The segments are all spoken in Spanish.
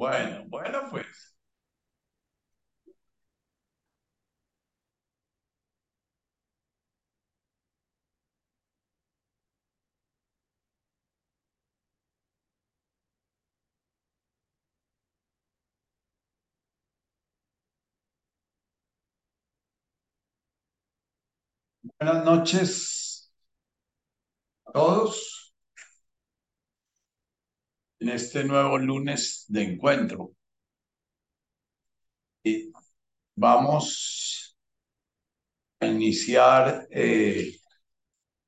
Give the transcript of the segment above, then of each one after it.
Bueno, bueno, pues. Buenas noches a todos en este nuevo lunes de encuentro. Y vamos a iniciar eh,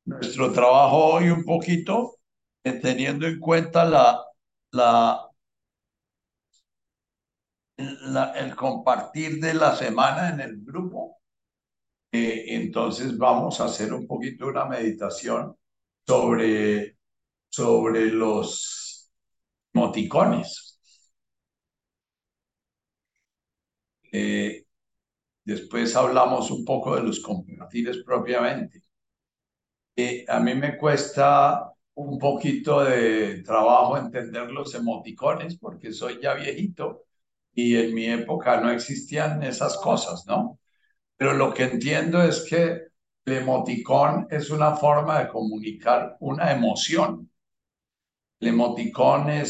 nuestro trabajo hoy un poquito eh, teniendo en cuenta la, la, el compartir de la semana en el grupo. Eh, entonces vamos a hacer un poquito una meditación sobre, sobre los emoticones. Eh, después hablamos un poco de los compartires propiamente. Eh, a mí me cuesta un poquito de trabajo entender los emoticones porque soy ya viejito y en mi época no existían esas cosas, ¿no? Pero lo que entiendo es que el emoticón es una forma de comunicar una emoción. El emoticón eh,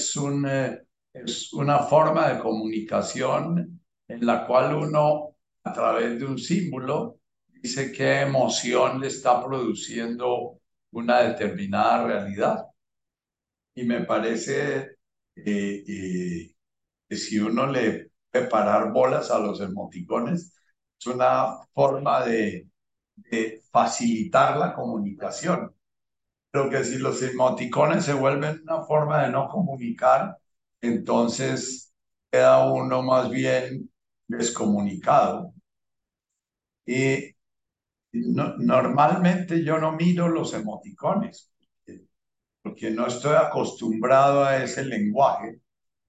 es una forma de comunicación en la cual uno, a través de un símbolo, dice qué emoción le está produciendo una determinada realidad. Y me parece eh, eh, que si uno le puede parar bolas a los emoticones, es una forma de facilitar la comunicación. Pero que si los emoticones se vuelven una forma de no comunicar, entonces queda uno más bien descomunicado. Y no, normalmente yo no miro los emoticones, porque no estoy acostumbrado a ese lenguaje.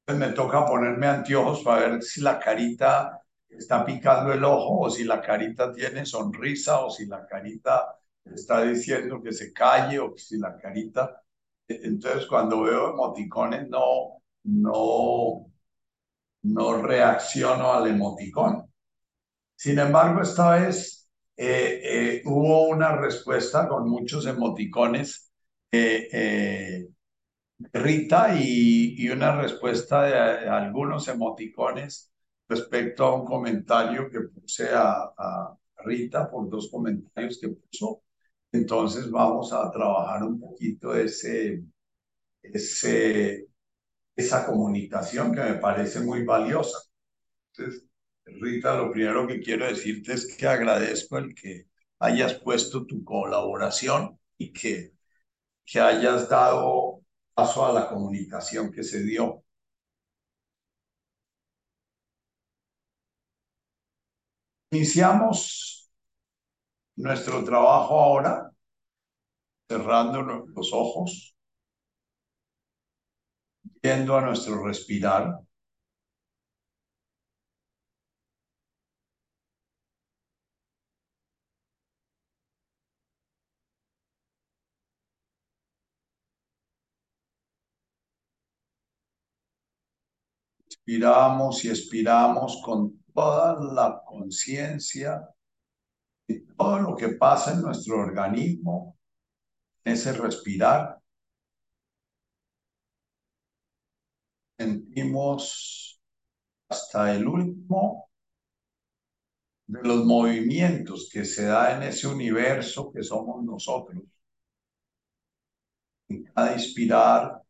Entonces me toca ponerme anteojos para ver si la carita está picando el ojo o si la carita tiene sonrisa o si la carita está diciendo que se calle o si la carita... Entonces cuando veo emoticones no, no, no reacciono al emoticón. Sin embargo, esta vez eh, eh, hubo una respuesta con muchos emoticones eh, Rita y, y, una respuesta de, algunos emoticones respecto a un comentario que puse a, a, Rita por dos comentarios que puso. Entonces vamos a trabajar un poquito ese, esa comunicación que me parece muy valiosa. Entonces, Rita, lo primero que quiero decirte es que agradezco el que hayas puesto tu colaboración y que, que hayas dado paso a la comunicación que se dio. Iniciamos nuestro trabajo ahora, cerrando los ojos, yendo a nuestro respirar. Inspiramos y expiramos con toda la conciencia de todo lo que pasa en nuestro organismo, ese respirar. Sentimos hasta el último de los movimientos que se da en ese universo que somos nosotros. En cada inspirar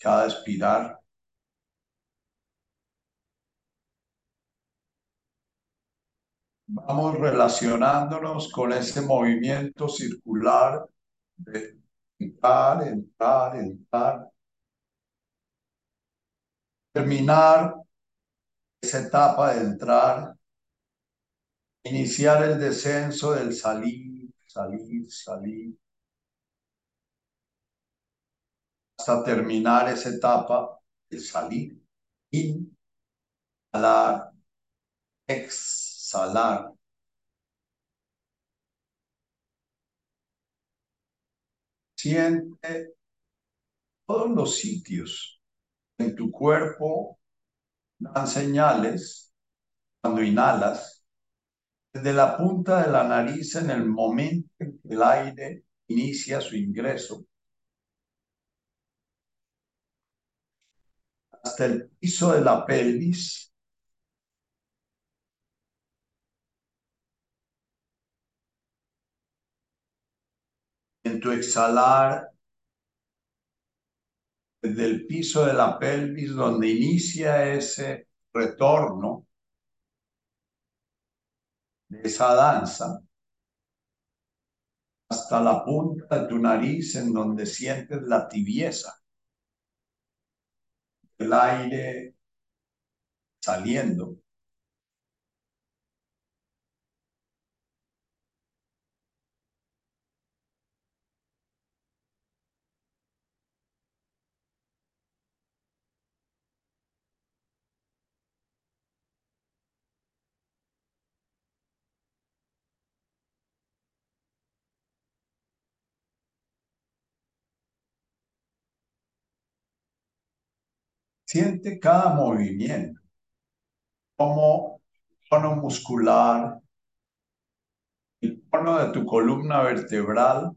cada expirar. Vamos relacionándonos con ese movimiento circular de entrar, entrar, entrar. Terminar esa etapa de entrar. Iniciar el descenso del salir, salir, salir. hasta terminar esa etapa de salir, inhalar, exhalar. Siente todos los sitios en tu cuerpo dan señales cuando inhalas desde la punta de la nariz en el momento en que el aire inicia su ingreso hasta el piso de la pelvis en tu exhalar desde el piso de la pelvis donde inicia ese retorno de esa danza hasta la punta de tu nariz en donde sientes la tibieza el aire saliendo. Siente cada movimiento, como tono muscular, el tono de tu columna vertebral,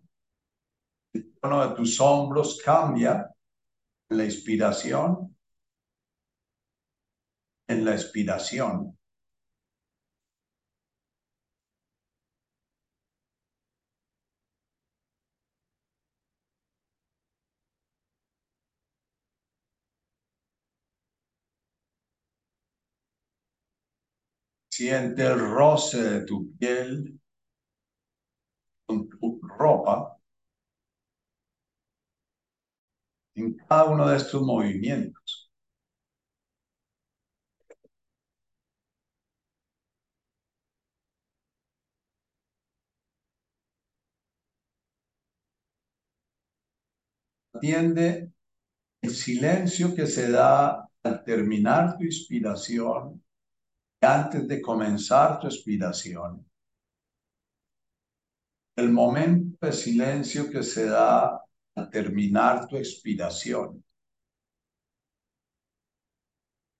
el tono de tus hombros cambia en la inspiración, en la expiración. Siente el roce de tu piel con tu ropa en cada uno de estos movimientos. Atiende el silencio que se da al terminar tu inspiración antes de comenzar tu expiración, el momento de silencio que se da al terminar tu expiración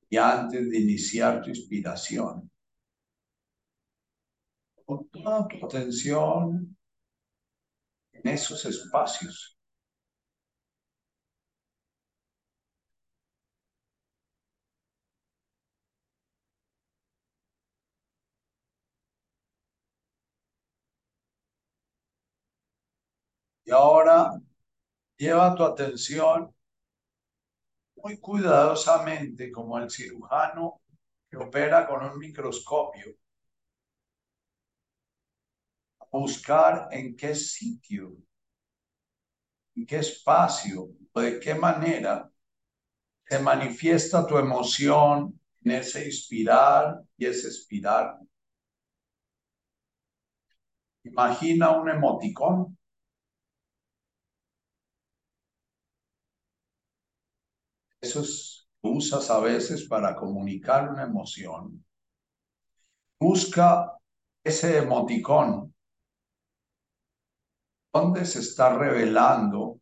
y antes de iniciar tu inspiración. Con toda tu atención en esos espacios. Y ahora lleva tu atención muy cuidadosamente como el cirujano que opera con un microscopio a buscar en qué sitio, en qué espacio o de qué manera se manifiesta tu emoción en ese inspirar y ese expirar. Imagina un emoticón esos usas a veces para comunicar una emoción. Busca ese emoticón donde se está revelando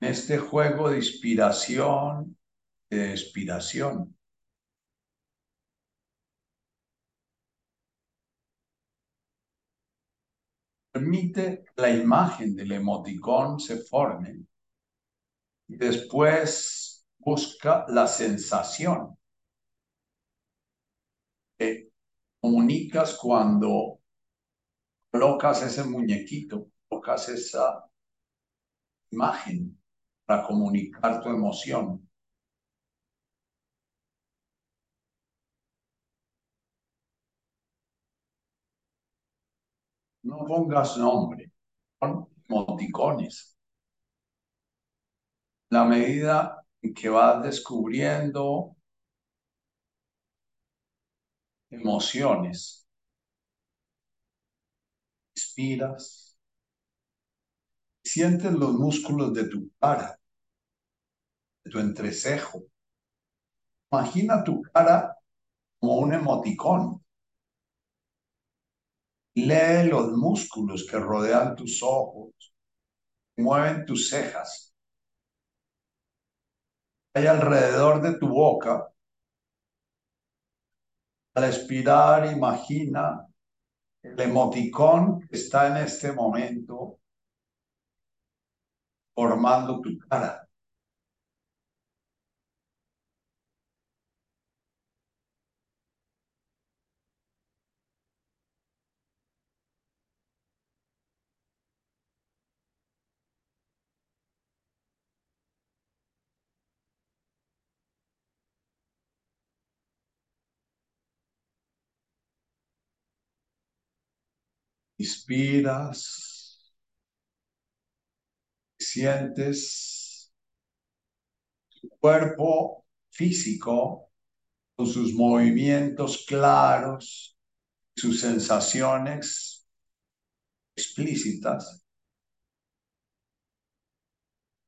en este juego de inspiración de expiración. Permite que la imagen del emoticón se forme y después busca la sensación que comunicas cuando colocas ese muñequito, colocas esa imagen para comunicar tu emoción. No pongas nombre, son emoticones. La medida que vas descubriendo emociones. Inspiras. Sientes los músculos de tu cara, de tu entrecejo. Imagina tu cara como un emoticón. Lee los músculos que rodean tus ojos, mueven tus cejas. Hay alrededor de tu boca. Al expirar, imagina el emoticón que está en este momento formando tu cara. Inspiras, sientes tu cuerpo físico con sus movimientos claros, sus sensaciones explícitas.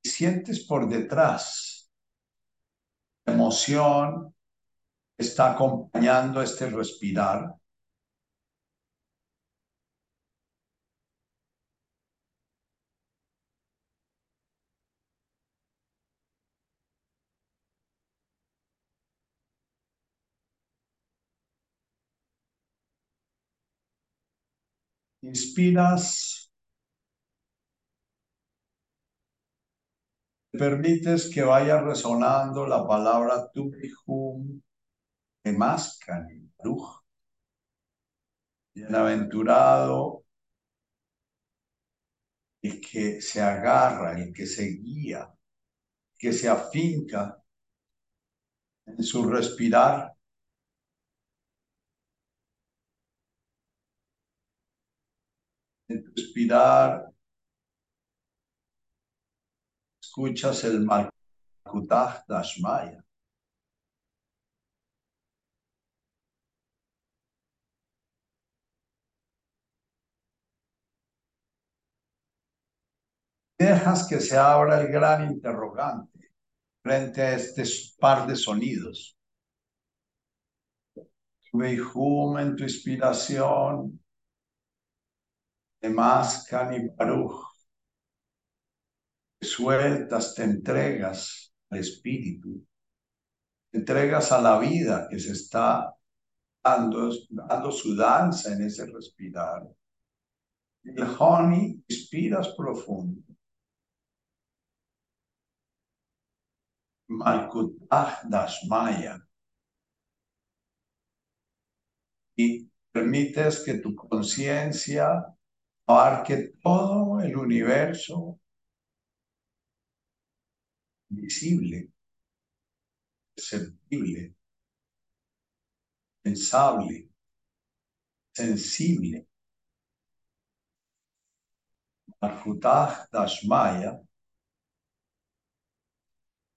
Sientes por detrás la emoción que está acompañando este respirar. Inspiras, permites que vaya resonando la palabra Tubihum, Emascani, Baruch. Bienaventurado el que se agarra, el que se guía, que se afinca en su respirar. Escuchas el Malkutah Dashmaya. Dejas que se abra el gran interrogante frente a este par de sonidos. Tu en tu inspiración, Emascan y Baruch. Sueltas, te entregas al espíritu, te entregas a la vida que se está dando, dando su danza en ese respirar. El honey, inspiras profundo. Malkutah Dashmaya. Y permites que tu conciencia abarque todo el universo visible, perceptible, pensable, sensible. Malkutah Dashmaya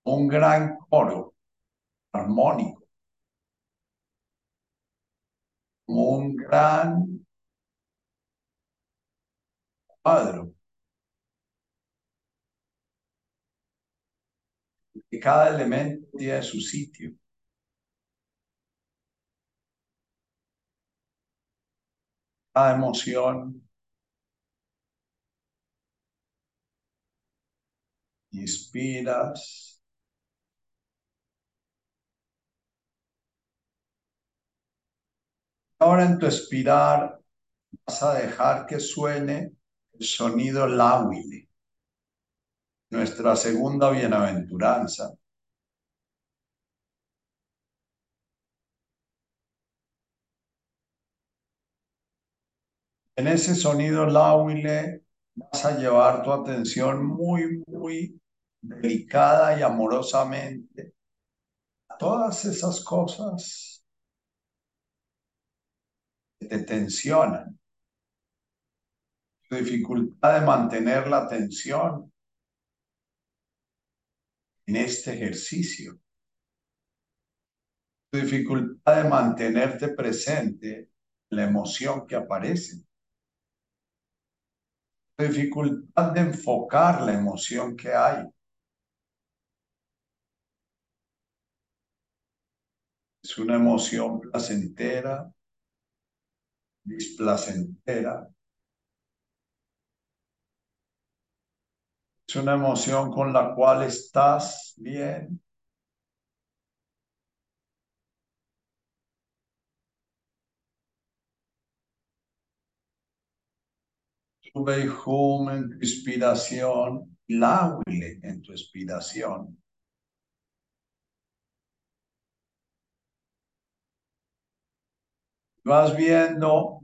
un gran coro armónico, un gran cuadro. Que cada elemento tiene su sitio. Cada emoción inspiras Ahora en tu expirar vas a dejar que suene sonido láhuile, nuestra segunda bienaventuranza. En ese sonido láhuile vas a llevar tu atención muy, muy delicada y amorosamente a todas esas cosas te tensionan. Dificultad de mantener la atención en este ejercicio. Dificultad de mantenerte presente en la emoción que aparece. Dificultad de enfocar la emoción que hay. Es una emoción placentera, displacentera. Es una emoción con la cual estás bien. Sube y hum en tu inspiración, láhuile en tu expiración. Vas viendo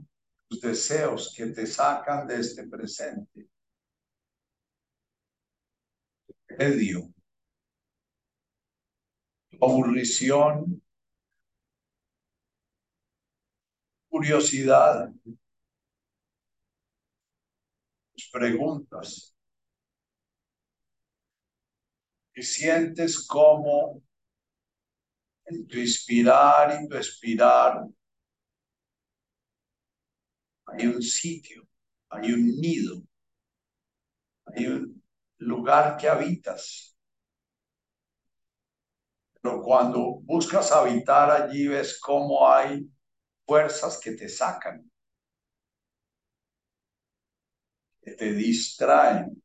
los deseos que te sacan de este presente. Aburrición. Curiosidad. Preguntas. Y sientes como en tu inspirar y tu expirar hay un sitio, hay un nido, hay un lugar que habitas. Pero cuando buscas habitar allí ves cómo hay fuerzas que te sacan, que te distraen.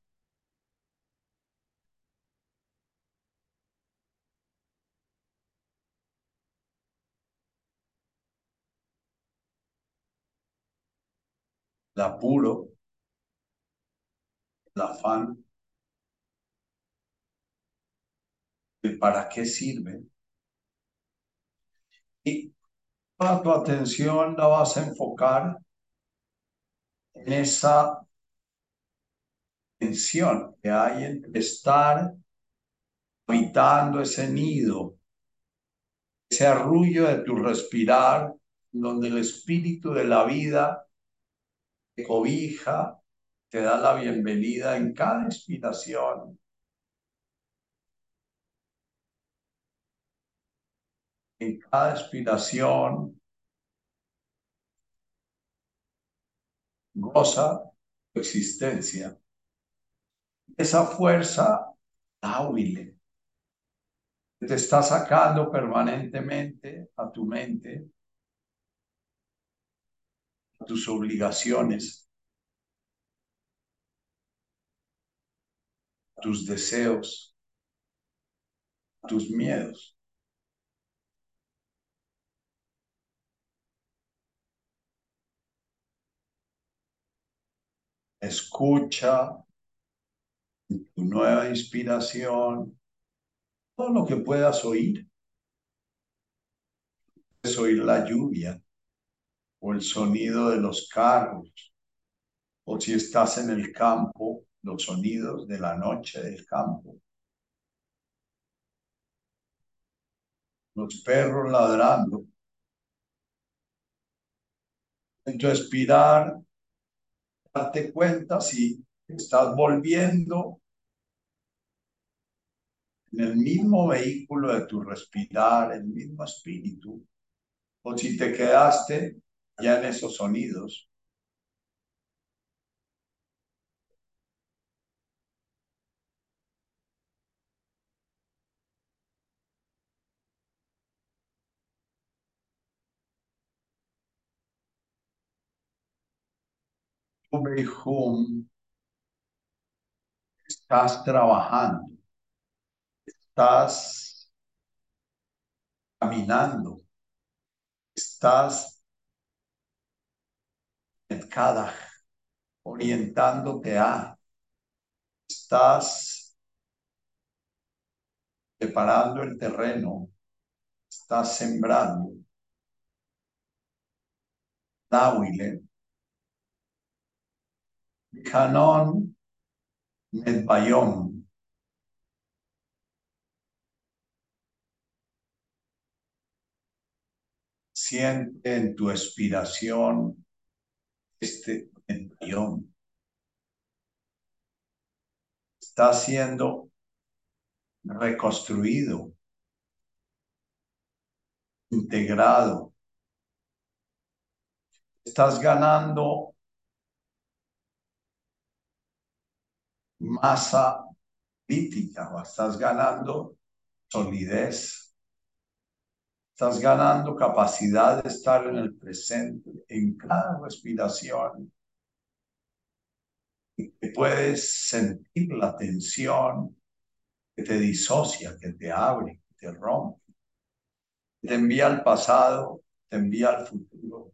el apuro, el afán, de para qué sirve. Y toda tu atención la vas a enfocar en esa tensión que hay entre estar habitando ese nido, ese arrullo de tu respirar, donde el espíritu de la vida te cobija, te da la bienvenida en cada inspiración. En cada inspiración goza tu existencia. Esa fuerza hábil te está sacando permanentemente a tu mente tus obligaciones, tus deseos, tus miedos. Escucha tu nueva inspiración todo lo que puedas oír. Puedes oír la lluvia, o el sonido de los carros, o si estás en el campo, los sonidos de la noche del campo. Los perros ladrando. En tu expirar, darte cuenta si estás volviendo en el mismo vehículo de tu respirar, el mismo espíritu, o si te quedaste ya en esos sonidos. Estás trabajando, estás caminando, estás cada orientándote a, estás preparando el terreno, estás sembrando. Nawile, Canon Medbayom. Siente en tu expiración este embrión está siendo reconstruido, integrado. Estás ganando masa crítica o estás ganando solidez. Estás ganando capacidad de estar en el presente, en cada respiración. Y puedes sentir la tensión que te disocia, que te abre, que te rompe. Te envía al pasado, te envía al futuro.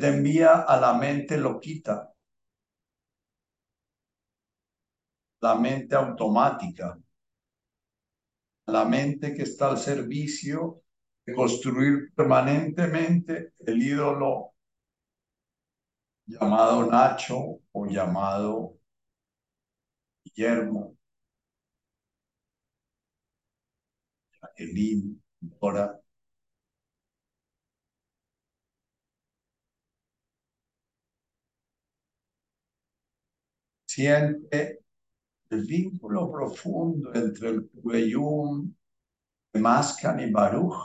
te envía a la mente loquita, la mente automática, la mente que está al servicio de construir permanentemente el ídolo llamado Nacho o llamado Guillermo, Jacqueline, Dora. Siente el vínculo profundo entre el Pubeyum, Mascan y Baruch,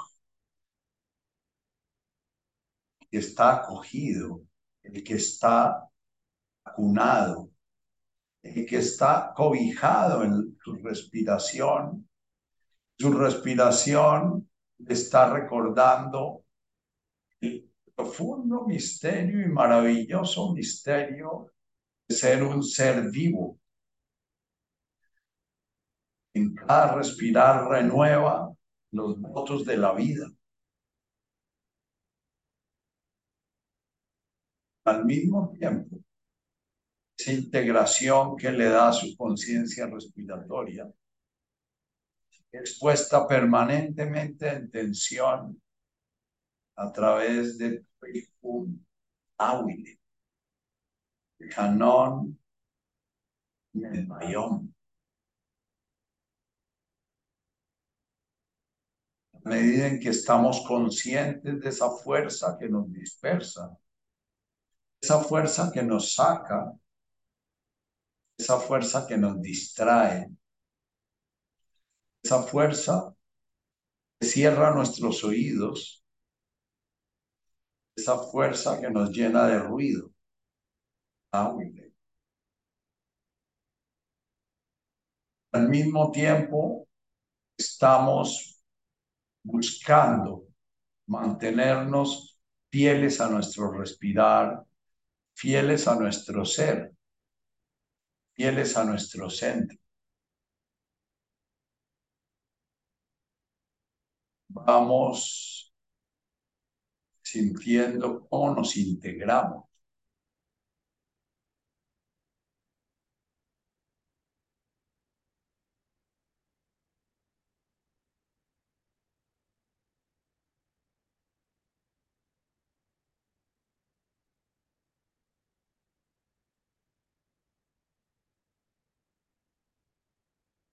que está acogido, el que está acunado, el que está cobijado en su respiración. Su respiración está recordando el profundo misterio y maravilloso misterio de ser un ser vivo. En cada respirar renueva los votos de la vida. Al mismo tiempo, esa integración que le da su conciencia respiratoria, expuesta permanentemente en tensión a través de un áwile, canón, el mayón. A medida en que estamos conscientes de esa fuerza que nos dispersa, esa fuerza que nos saca, esa fuerza que nos distrae, esa fuerza que cierra nuestros oídos, esa fuerza que nos llena de ruido. Al mismo tiempo, estamos buscando mantenernos fieles a nuestro respirar, fieles a nuestro ser, fieles a nuestro centro. Vamos sintiendo cómo nos integramos.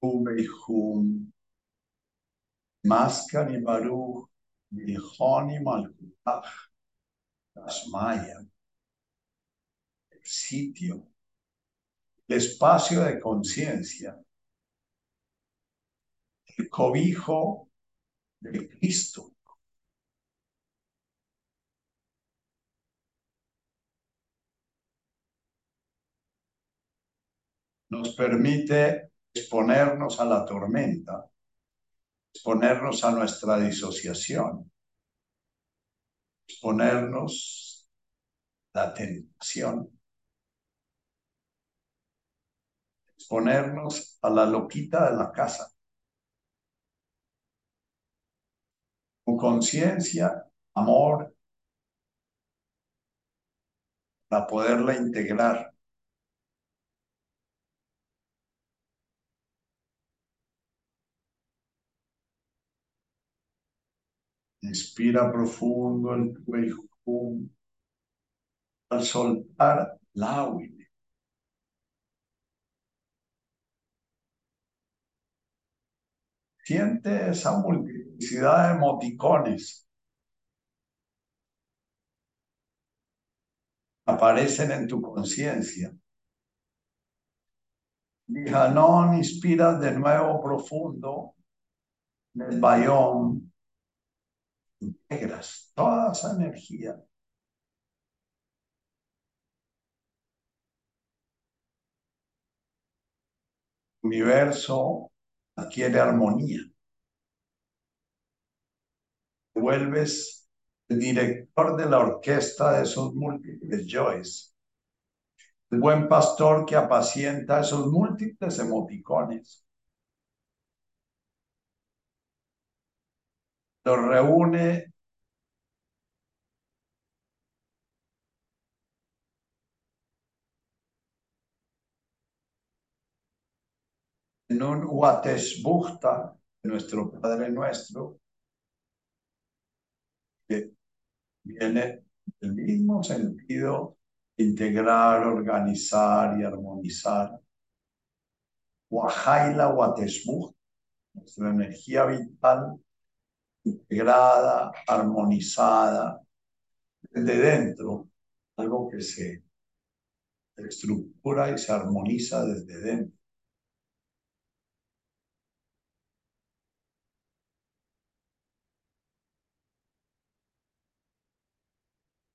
Ubehum, Maskan y Baruch, Nihon y Malkutach, Tasmaya, el sitio, el espacio de conciencia, el cobijo de Cristo. Nos permite exponernos a la tormenta, exponernos a nuestra disociación, exponernos a la tentación, exponernos a la loquita de la casa. Con conciencia, amor, para poderla integrar Inspira profundo el cuello. Al soltar la huile. Siente esa multiplicidad de emoticones. Aparecen en tu conciencia. no inspiras de nuevo profundo el bayón integras toda esa energía. Universo adquiere armonía. vuelves el director de la orquesta de esos múltiples joys. El buen pastor que apacienta esos múltiples emoticones. los reúne en un Huatesbuchta, nuestro Padre Nuestro, que viene el mismo sentido integrar, organizar y armonizar. Huajaila Huatesbuchta, nuestra energía vital integrada, armonizada, desde dentro, algo que se estructura y se armoniza desde dentro.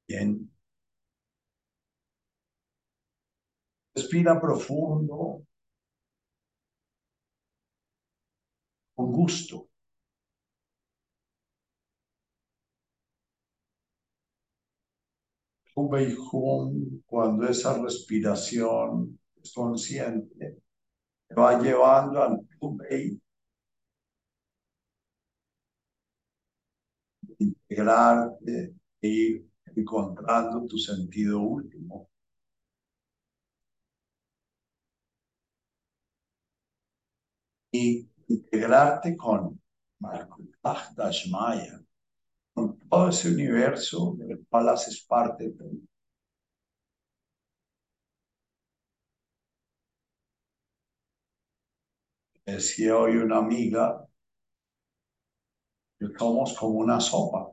Bien. Respira profundo, con gusto. Cuando esa respiración es consciente, te va llevando al Tubei, integrarte e ir encontrando tu sentido último. Y integrarte con Malkutaj Dashmaya, con todo ese universo del cual haces parte Decía hoy una amiga que somos como una sopa.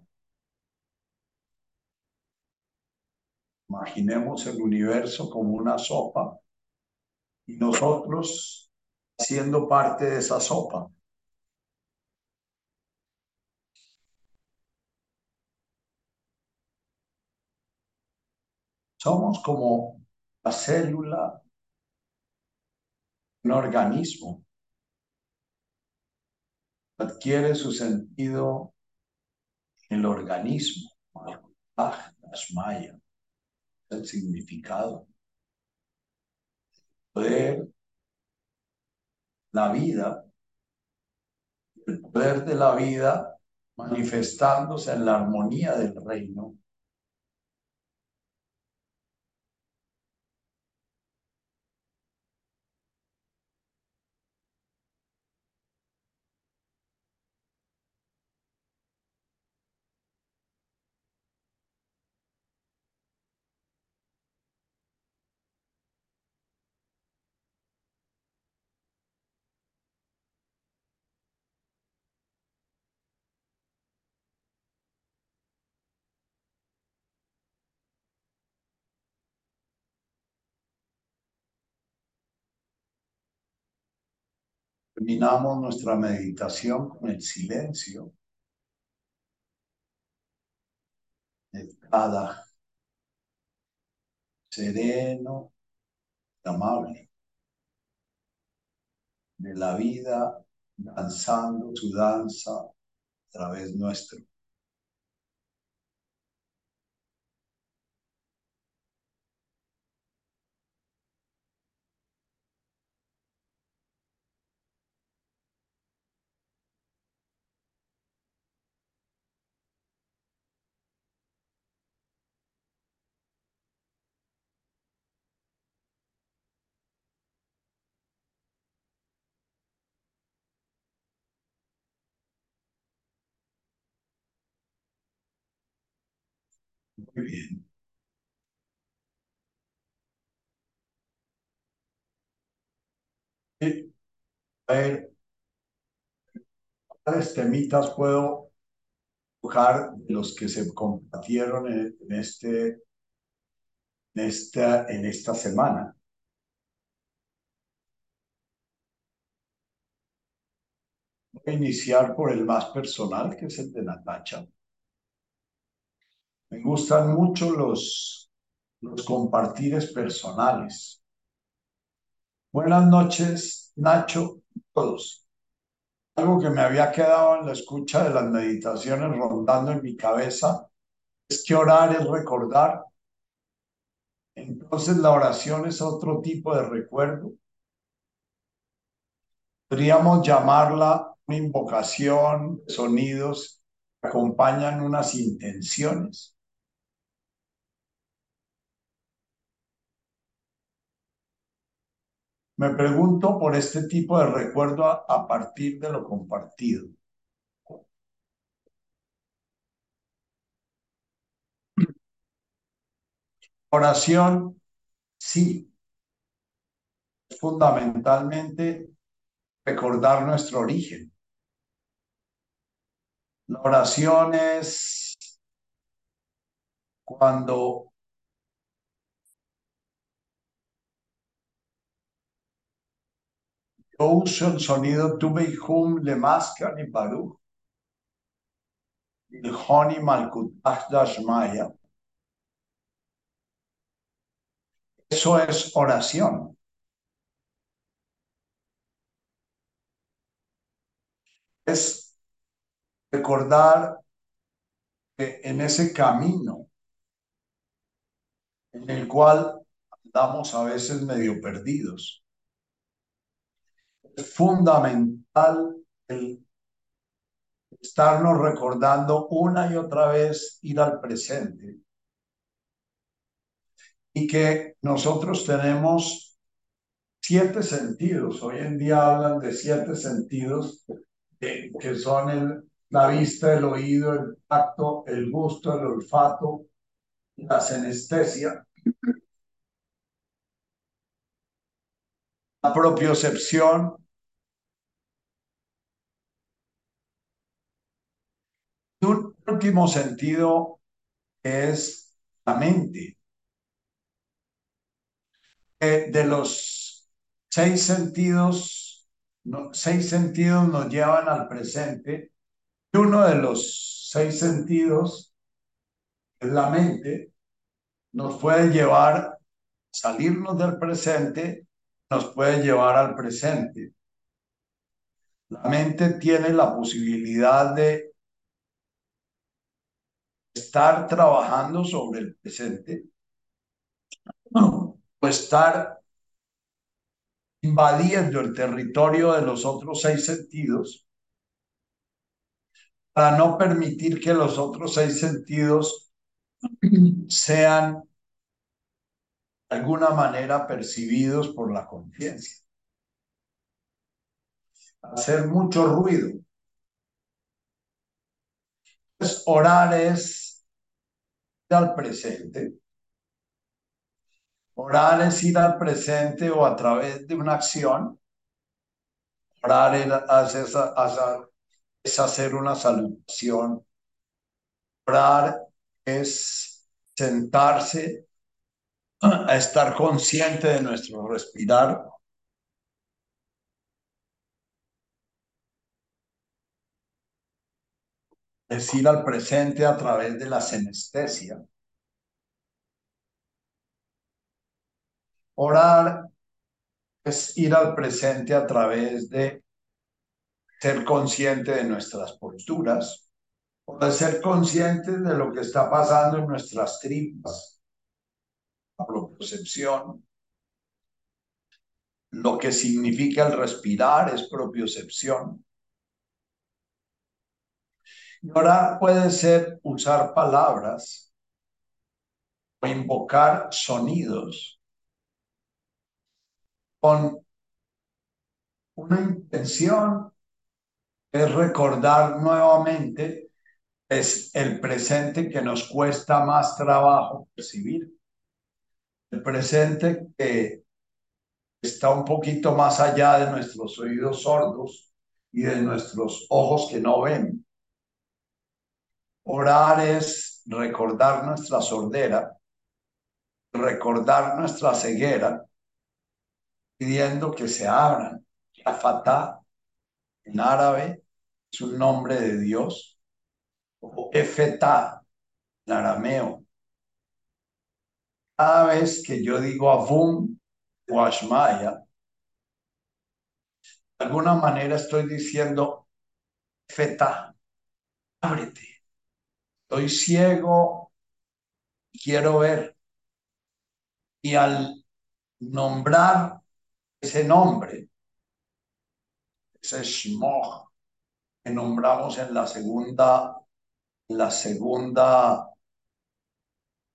Imaginemos el universo como una sopa y nosotros siendo parte de esa sopa. Somos como la célula, un organismo. Adquiere su sentido el organismo, el significado. Poder, la vida, el poder de la vida manifestándose en la armonía del reino Terminamos nuestra meditación con el silencio. Cada sereno y amable de la vida danzando su danza a través nuestro. Muy bien. a ver, ¿cuáles temitas puedo tocar de los que se compartieron en, este, en, esta, en esta semana? Voy a iniciar por el más personal, que es el de Natacha. Me gustan mucho los, los compartires personales. Buenas noches, Nacho, todos. Algo que me había quedado en la escucha de las meditaciones rondando en mi cabeza es que orar es recordar. Entonces la oración es otro tipo de recuerdo. Podríamos llamarla una invocación, sonidos que acompañan unas intenciones. Me pregunto por este tipo de recuerdo a, partir de lo compartido. Oración, sí, fundamentalmente recordar nuestro origen. La oración es cuando yo uso el sonido tuve hum le masca ni baruch el honi malkutach dashmaya eso es oración es recordar que en ese camino en el cual andamos a veces medio perdidos. Fundamental el estarnos recordando una y otra vez ir al presente y que nosotros tenemos siete sentidos. Hoy en día hablan de siete sentidos que son el, la vista, el oído, el tacto, el gusto, el olfato, la senestesia, la propiocepción, y un último sentido es la mente. de los seis sentidos, seis sentidos nos llevan al presente. Y uno de los seis sentidos la mente, nos puede llevar a salirnos del presente, nos puede llevar al presente. La mente tiene la posibilidad de estar trabajando sobre el presente o estar invadiendo el territorio de los otros seis sentidos para no permitir que los otros seis sentidos sean de alguna manera percibidos por la conciencia. Hacer mucho ruido. Entonces, orar es ir al presente. Orar es ir al presente o a través de una acción. Orar es hacer una salutación. Orar es sentarse a estar consciente de nuestro respirar. Es ir al presente a través de la senestesia. Orar es ir al presente a través de ser consciente de nuestras posturas, o de ser conscientes de lo que está pasando en nuestras tripas propiocepción. Lo que significa el respirar es propiocepción. Orar puede ser usar palabras o invocar sonidos con una intención es recordar nuevamente es el presente que nos cuesta más trabajo percibir el presente que está un poquito más allá de nuestros oídos sordos y de nuestros ojos que no ven. Orar es recordar nuestra sordera, recordar nuestra ceguera, pidiendo que se abran. Yafatá, en árabe, es un nombre de Dios, o Efetá, en arameo, cada vez que yo digo Avum o Ashmaya, de alguna manera estoy diciendo, Feta, ábrete. Estoy ciego, quiero ver. Y al nombrar ese nombre, ese Shmoch, que nombramos en la segunda, la segunda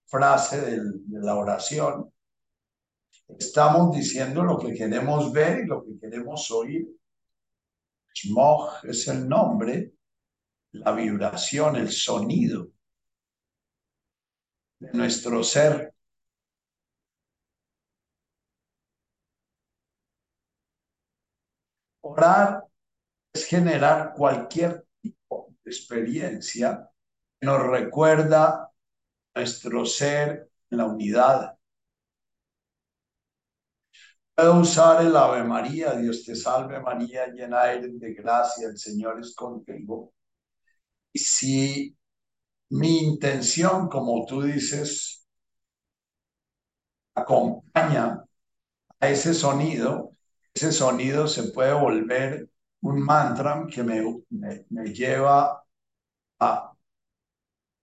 frase de la oración, estamos diciendo lo que queremos ver y lo que queremos oír. Shmoch es el nombre, la vibración, el sonido de nuestro ser. Orar es generar cualquier tipo de experiencia que nos recuerda nuestro ser la unidad. Puedo usar el Ave María, Dios te salve María, llena eres de gracia, el Señor es contigo. Y si mi intención, como tú dices, acompaña a ese sonido, ese sonido se puede volver un mantra que me, me, lleva a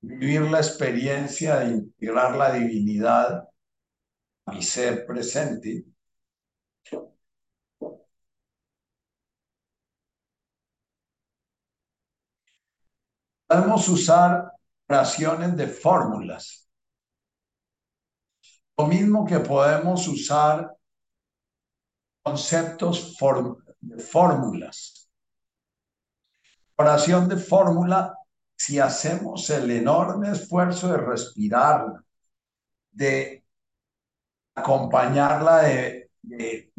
vivir la experiencia de integrar la divinidad mi ser presente. Podemos usar oraciones de fórmulas. Lo mismo que podemos usar conceptos de fórmulas. Oración de fórmula, si hacemos el enorme esfuerzo de respirarla, de acompañarla de, de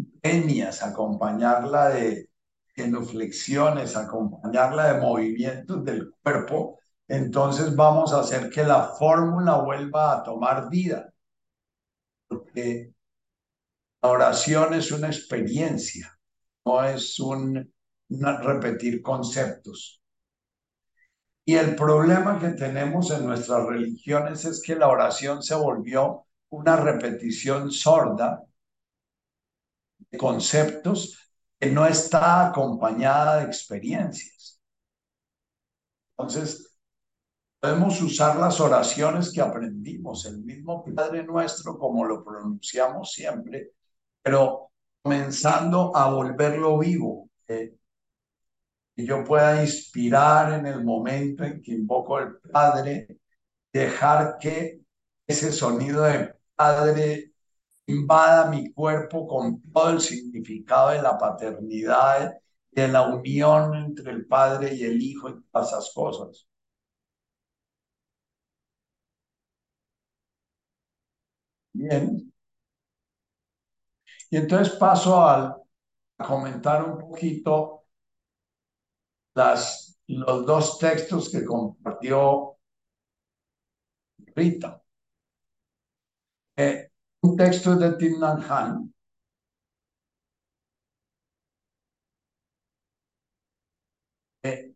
acompañarla de genuflexiones, acompañarla de movimientos del cuerpo, entonces vamos a hacer que la fórmula vuelva a tomar vida. Porque la oración es una experiencia, no es un repetir conceptos. Y el problema que tenemos en nuestras religiones es que la oración se volvió una repetición sorda de conceptos que no está acompañada de experiencias. Entonces, podemos usar las oraciones que aprendimos, el mismo Padre Nuestro como lo pronunciamos siempre, pero comenzando a volverlo vivo, que yo pueda inspirar en el momento en que invoco al Padre, dejar que ese sonido de Padre invada mi cuerpo con todo el significado de la paternidad, de la unión entre el Padre y el Hijo y todas esas cosas. Bien. Y entonces paso a comentar un poquito las, los dos textos que compartió Rita. Eh, un texto de Tim. Eh,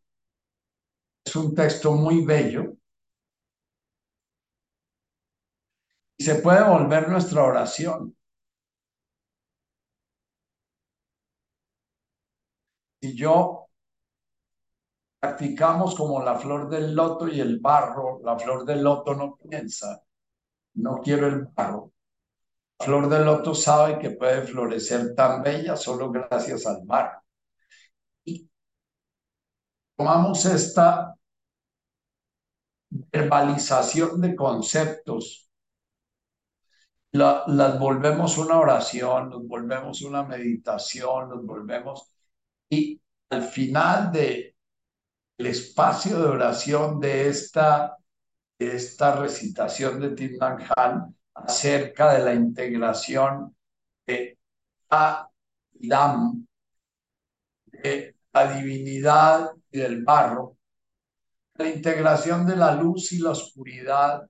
es un texto muy bello. Y se puede volver nuestra oración. Yo practicamos como la flor del loto y el barro, la flor del loto no piensa, no quiero el barro. La flor del loto sabe que puede florecer tan bella solo gracias al barro. Y tomamos esta verbalización de conceptos, las volvemos una oración, nos volvemos una meditación, nos volvemos y al final de el espacio de oración de esta, esta recitación de Han acerca de la integración de Adam, de la divinidad del barro, la integración de la luz y la oscuridad,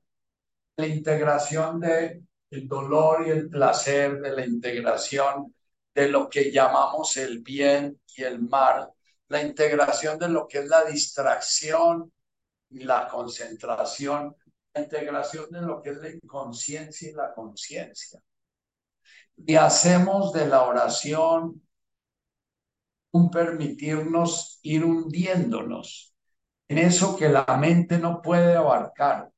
la integración de el dolor y el placer, de la integración de lo que llamamos el bien y el mal, la integración de lo que es la distracción y la concentración, la integración de lo que es la inconsciencia y la conciencia. Y hacemos de la oración un permitirnos ir hundiéndonos en eso que la mente no puede abarcar,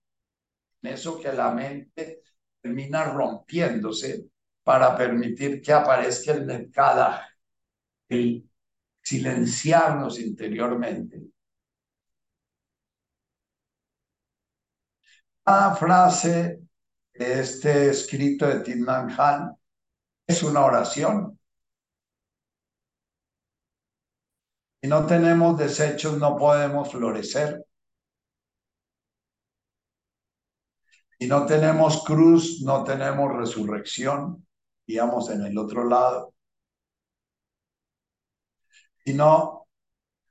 en eso que la mente termina rompiéndose para permitir que aparezca el mercado, el silenciarnos interiormente. Cada frase de este escrito de Tinman Han es una oración. Si no tenemos desechos, no podemos florecer. Si no tenemos cruz, no tenemos resurrección, digamos en el otro lado. Si no,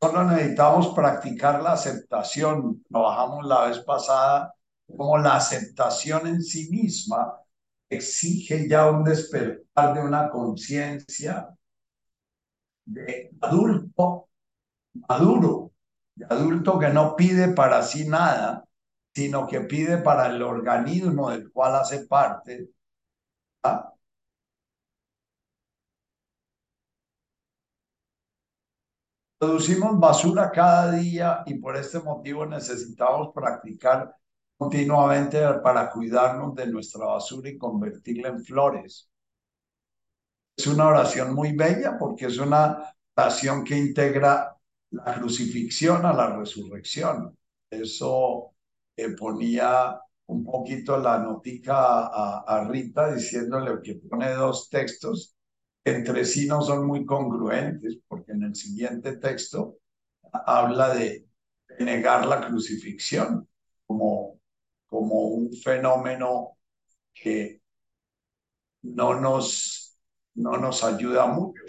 solo necesitamos practicar la aceptación. Trabajamos la vez pasada como la aceptación en sí misma exige ya un despertar de una conciencia de adulto maduro, de adulto que no pide para sí nada, sino que pide para el organismo del cual hace parte. Producimos basura cada día y por este motivo necesitamos practicar continuamente para cuidarnos de nuestra basura y convertirla en flores. Es una oración muy bella porque es una oración que integra la crucifixión a la resurrección. Eso eh, ponía un poquito la notica a, a, Rita diciéndole que pone dos textos entre sí no son muy congruentes, porque en el siguiente texto habla de, negar la crucifixión como, como un fenómeno que no nos, no nos ayuda mucho.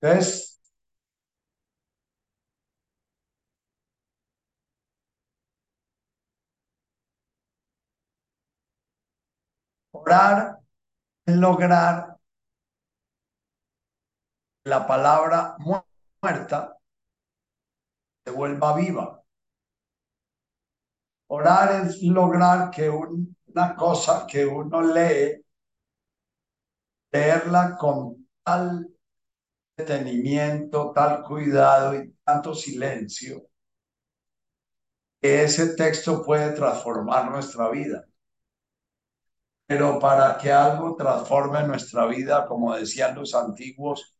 Entonces, es lograr la palabra muerta se vuelva viva. Orar es lograr que una cosa que uno lee, leerla con tal detenimiento, tal cuidado y tanto silencio, que ese texto puede transformar nuestra vida. Pero para que algo transforme nuestra vida, como decían los antiguos,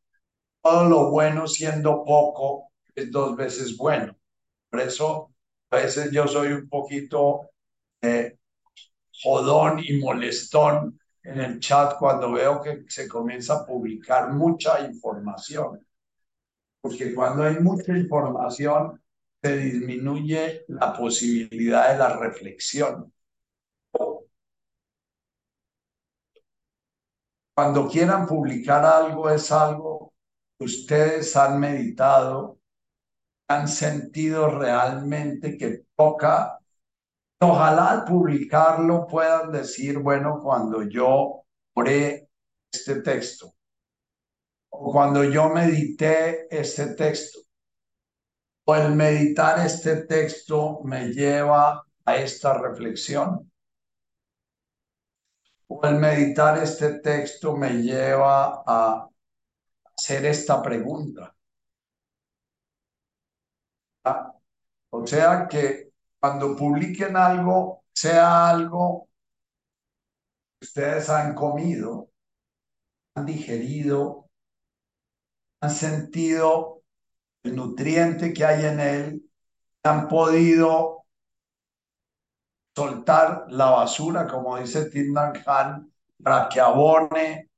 todo lo bueno siendo poco es dos veces bueno. Por eso a veces yo soy un poquito eh, jodón y molestón en el chat cuando veo que se comienza a publicar mucha información. Porque cuando hay mucha información, se disminuye la posibilidad de la reflexión. Cuando quieran publicar algo, es algo que ustedes han meditado, han sentido realmente que toca. Ojalá al publicarlo puedan decir, bueno, cuando yo oré este texto, o cuando yo medité este texto, o el meditar este texto me lleva a esta reflexión, o meditar este texto me lleva a hacer esta pregunta. O sea que cuando publiquen algo, sea algo que ustedes han comido, han digerido, han sentido el nutriente que hay en él, han podido soltar la basura, como dice Tindan Han, para que abone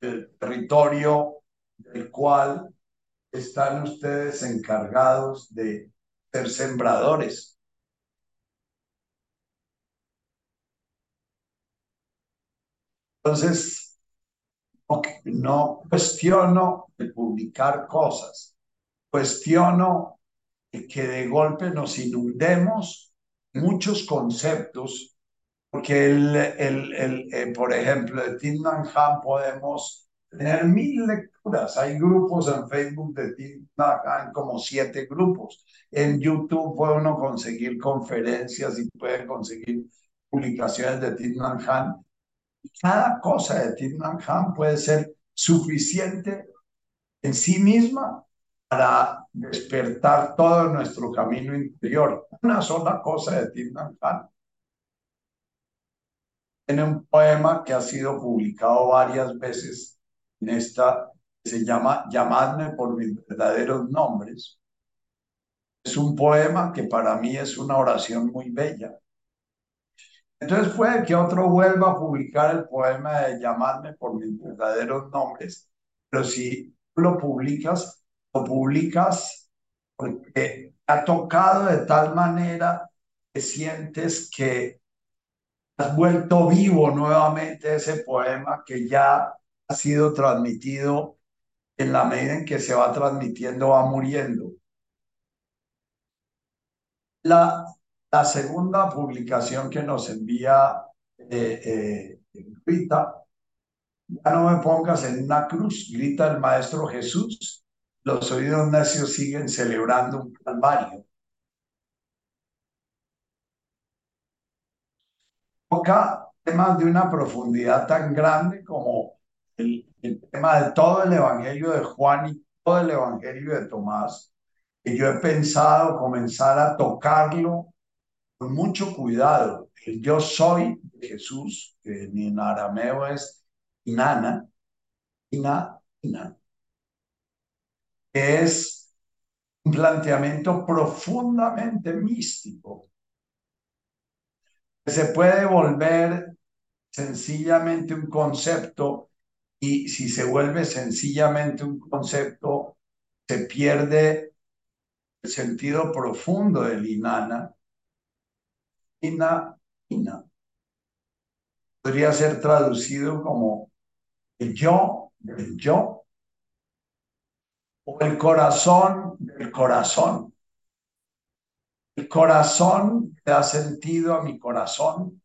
el territorio del cual están ustedes encargados de ser sembradores. Entonces, no cuestiono el publicar cosas, cuestiono que de golpe nos inundemos muchos conceptos, porque el, el, el, eh, por ejemplo, de Tinman Han podemos tener mil lecturas. Hay grupos en Facebook de Tinman Han, como siete grupos. En YouTube puede uno conseguir conferencias y puede conseguir publicaciones de Tinman Han cada cosa de Tidman Han puede ser suficiente en sí misma para despertar todo nuestro camino interior. Una sola cosa de Tidman Han. Tiene un poema que ha sido publicado varias veces en esta, se llama Llamadme por mis verdaderos nombres. Es un poema que para mí es una oración muy bella Entonces puede que otro vuelva a publicar el poema de llamarme por mis verdaderos nombres, pero si lo publicas, publicas porque ha tocado de tal manera que sientes que has vuelto vivo nuevamente ese poema que ya ha sido transmitido en la medida en que se va transmitiendo, va muriendo. La, la segunda publicación que nos envía eh, eh, Rita, ya no me pongas en una cruz, grita el Maestro Jesús, los oídos necios siguen celebrando un calvario. Toca temas de una profundidad tan grande como el, tema de todo el Evangelio de Juan y todo el Evangelio de Tomás, que yo he pensado comenzar a tocarlo con mucho cuidado. El yo soy de Jesús, que en arameo es Inana, Ina, Ina, es un planteamiento profundamente místico, se puede volver sencillamente un concepto y si se vuelve sencillamente un concepto, se pierde el sentido profundo del inana. Ina, ina. Podría ser traducido como el yo del yo o el corazón del corazón. El corazón que da sentido a mi corazón.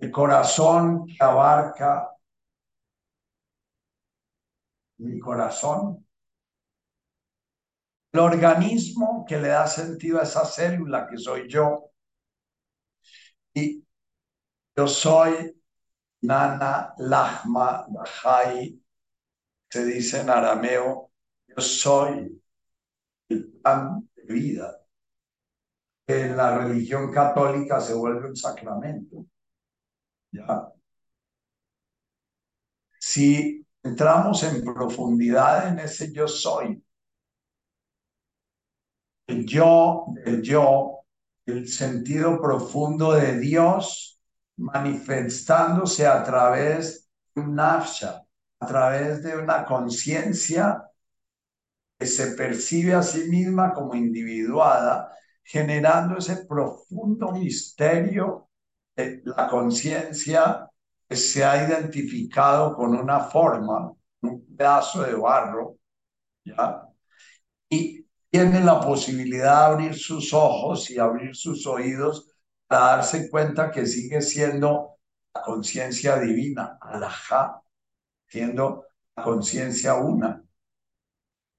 El corazón que abarca mi corazón, el organismo que le da sentido a esa célula que soy yo. Y yo soy Nana Lahma Bahai, se dice en arameo, yo soy el pan de vida. En la religión católica se vuelve un sacramento. ¿Ya? Si entramos en profundidad en ese yo soy. El yo, el yo, el sentido profundo de Dios manifestándose a través de un nafsha, a través de una conciencia se percibe a sí misma como individuada, generando ese profundo misterio de la conciencia se ha identificado con una forma, un pedazo de barro, ¿ya? Y tiene la posibilidad de abrir sus ojos y abrir sus oídos para darse cuenta que sigue siendo la conciencia divina, alajá, siendo la conciencia una.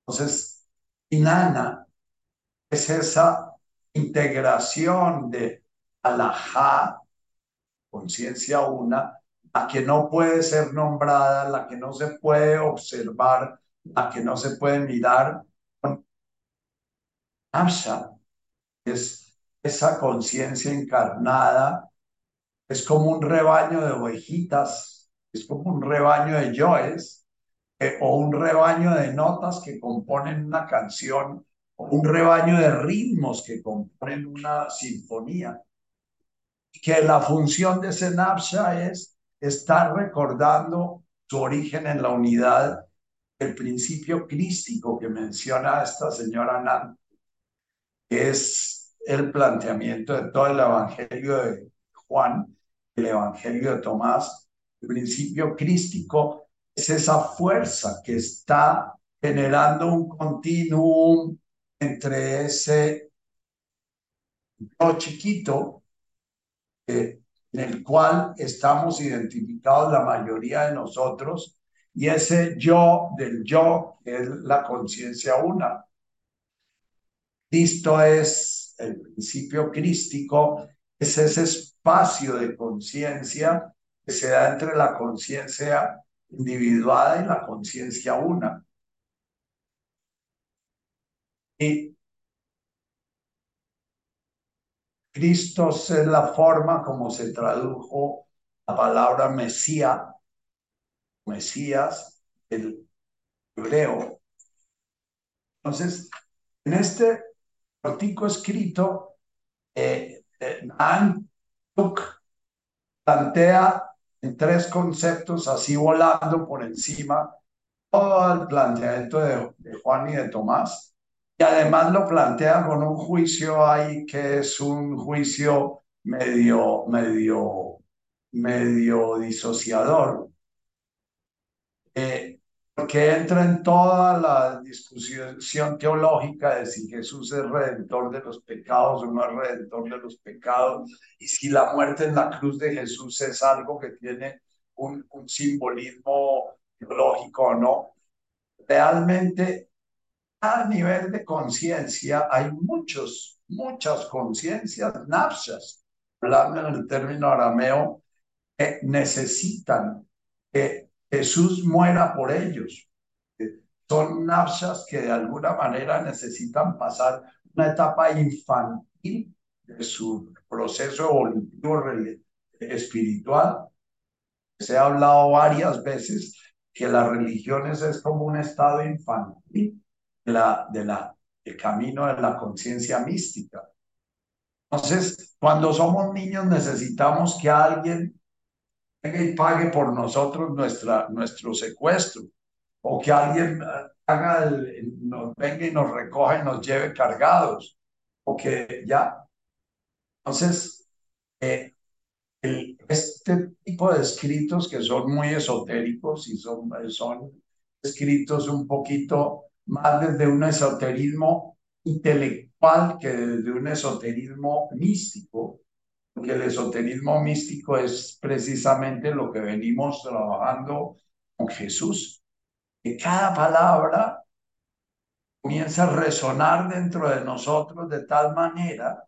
Entonces, Inana es esa integración de alajá, conciencia una, la que no puede ser nombrada, la que no se puede observar, la que no se puede mirar. Amsha es esa conciencia encarnada, es como un rebaño de ovejitas, es como un rebaño de yoes, eh, o un rebaño de notas que componen una canción, o un rebaño de ritmos que componen una sinfonía. Que la función de ese Napsha es está recordando su origen en la unidad, el principio crístico que menciona esta señora Nan, que es el planteamiento de todo el Evangelio de Juan, el Evangelio de Tomás. El principio crístico es esa fuerza que está generando un continuum entre ese yo chiquito que en el cual estamos identificados la mayoría de nosotros, y ese yo del yo es la conciencia una. Cristo es el principio crístico, es ese espacio de conciencia que se da entre la conciencia individuada y la conciencia una. Y Cristo es la forma como se tradujo la palabra Mesías, Mesías, el hebreo. Entonces, en este artículo escrito, eh, eh plantea tres conceptos así volando por encima todo el planteamiento de, de Juan y de Tomás. Y además lo plantea con un juicio ahí que es un juicio medio, medio, medio disociador, eh, porque entra en toda la discusión teológica de si Jesús es redentor de los pecados o no es redentor de los pecados, y si la muerte en la cruz de Jesús es algo que tiene un, un simbolismo teológico o no. Realmente a nivel de conciencia hay muchos, muchas conciencias, nafshas, hablando en el término arameo, que necesitan que Jesús muera por ellos. Son nafshas que de alguna manera necesitan pasar una etapa infantil de su proceso evolutivo espiritual. Se ha hablado varias veces que las religiones es como un estado infantil la, de la, el camino de la conciencia mística. Entonces, cuando somos niños necesitamos que alguien y pague por nosotros nuestra, nuestro secuestro, o que alguien eh, haga nos venga y nos recoja y nos lleve cargados, o que ya. Entonces, eh, el, este tipo de escritos que son muy esotéricos y son, son escritos un poquito más desde un esoterismo intelectual que desde un esoterismo místico, porque el esoterismo místico es precisamente lo que venimos trabajando con Jesús, que cada palabra comienza a resonar dentro de nosotros de tal manera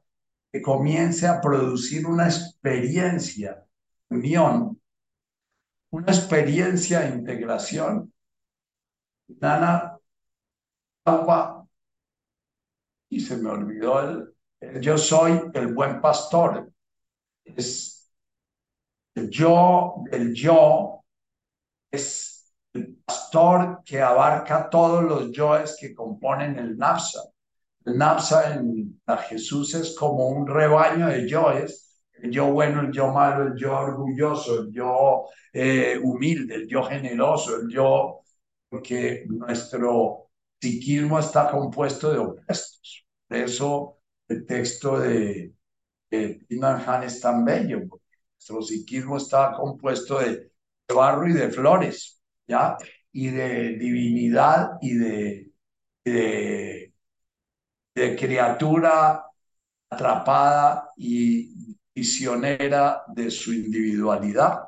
que comience a producir una experiencia, unión, una experiencia de integración. Nana agua y se me olvidó el, yo soy el buen pastor. Es el yo, el yo es el pastor que abarca todos los yoes que componen el napsa. El napsa en la Jesús es como un rebaño de yoes, el yo bueno, el yo malo, el yo orgulloso, el yo eh, humilde, el yo generoso, el yo, porque nuestro psiquismo está compuesto de opuestos. Por eso el texto de, de Han es tan bello, porque nuestro psiquismo está compuesto de, barro y de flores, ¿ya? Y de divinidad y de, de, de criatura atrapada y visionera de su individualidad.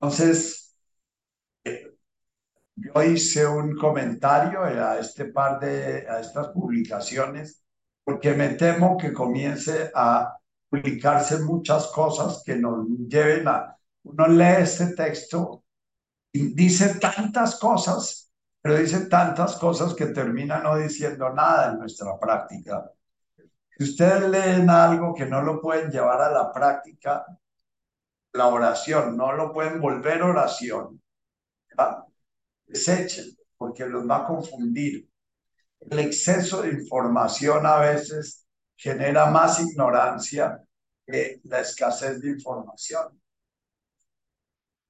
Entonces, yo hice un comentario a este par de, a estas publicaciones, porque me temo que comience a publicarse muchas cosas que nos lleven a, uno lee este texto y dice tantas cosas, pero dice tantas cosas que termina no diciendo nada en nuestra práctica. Si ustedes leen algo que no lo pueden llevar a la práctica, la oración, no lo pueden volver oración, desechen, porque los va a confundir. El exceso de información a veces genera más ignorancia que la escasez de información.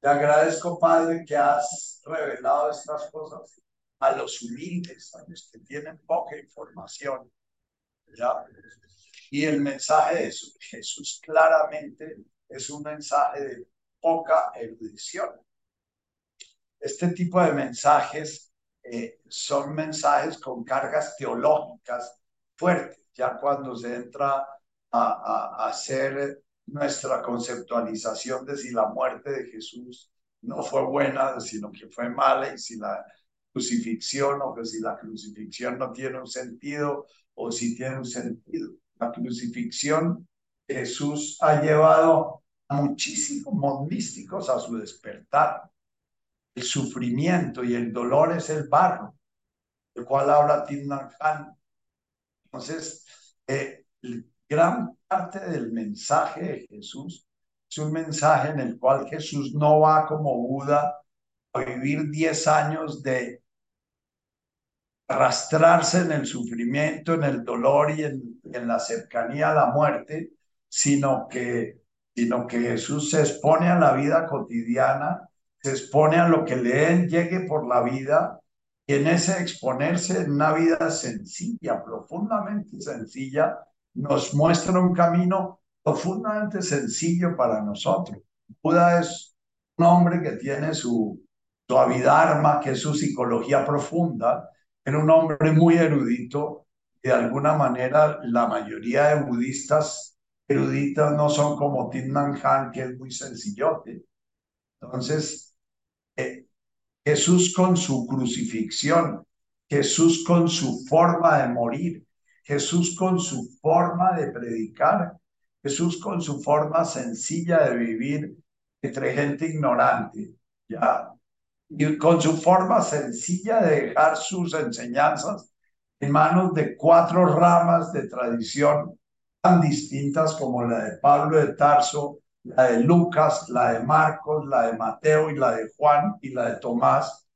Te agradezco, Padre, que has revelado estas cosas a los humildes, a los que tienen poca información. Y el mensaje de Jesús claramente es un mensaje de poca erudición. Este tipo de mensajes eh, son mensajes con cargas teológicas fuertes, ya cuando se entra a, hacer nuestra conceptualización de si la muerte de Jesús no fue buena, sino que fue mala, y si la crucifixión o que si la crucifixión no tiene un sentido o si tiene un sentido. La crucifixión Jesús ha llevado a muchísimos místicos a su despertar el sufrimiento y el dolor es el barro, el cual habla Timnan Khan. Entonces, eh, gran parte del mensaje de Jesús es un mensaje en el cual Jesús no va como Buda a vivir 10 años de arrastrarse en el sufrimiento, en el dolor y en, en la cercanía a la muerte, sino que sino que Jesús se expone a la vida cotidiana, se expone a lo que le llegue por la vida, y en ese exponerse en una vida sencilla, profundamente sencilla, nos muestra un camino profundamente sencillo para nosotros. Buda es un hombre que tiene su, su que es su psicología profunda, era un hombre muy erudito, de alguna manera la mayoría de budistas eruditas no son como Tim Han, que es muy sencillote. Entonces, eh, Jesús con su crucifixión, Jesús con su forma de morir, Jesús con su forma de predicar, Jesús con su forma sencilla de vivir entre gente ignorante, ¿ya? Y con su forma sencilla de dejar sus enseñanzas en manos de cuatro ramas de tradición tan distintas como la de Pablo de Tarso, la de Lucas, la de Marcos, la de Mateo y la de Juan y la de Tomás,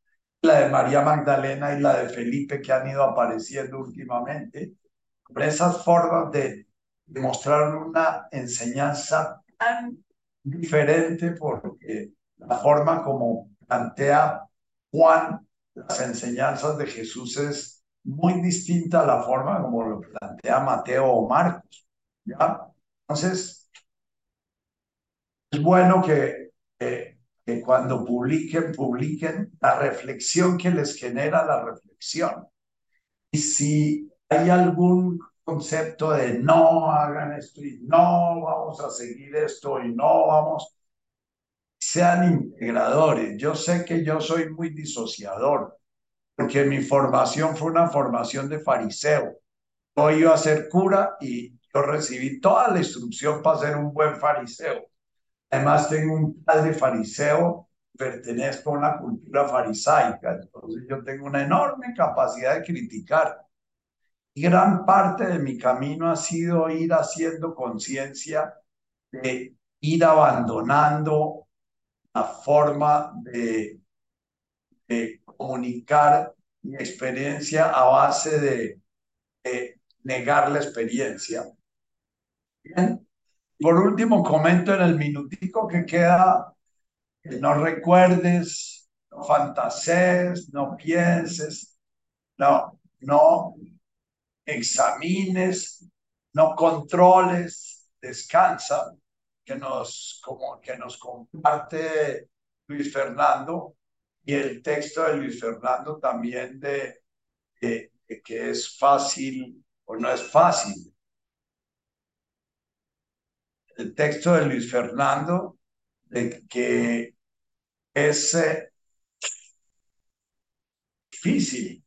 la de María Magdalena y la de Felipe que han ido apareciendo últimamente, con esas formas de demostrar una enseñanza tan diferente porque la forma como plantea Juan las enseñanzas de Jesús es muy distinta a la forma como lo plantea Mateo o Marcos. ¿ya? Entonces, es bueno que, que cuando publiquen, publiquen la reflexión que les genera la reflexión. Y si hay algún concepto de no hagan esto y no vamos a seguir esto y no vamos, sean integradores. Yo sé que yo soy muy disociador, porque mi formación fue una formación de fariseo. Yo iba a ser cura y recibí toda la instrucción para ser un buen fariseo. Además, tengo un padre fariseo, pertenezco a una cultura farisaica, entonces yo tengo una enorme capacidad de criticar. Y gran parte de mi camino ha sido ir haciendo conciencia de ir abandonando la forma de, de comunicar mi experiencia a base de, de negar la experiencia por último, comento en el minutico que queda que no recuerdes, no fantasees, no pienses, no, no examines, no controles, descansa, que nos, como, que nos comparte Luis Fernando y el texto de Luis Fernando también de, de que es fácil o no es fácil el texto de Luis Fernando, de que es eh, difícil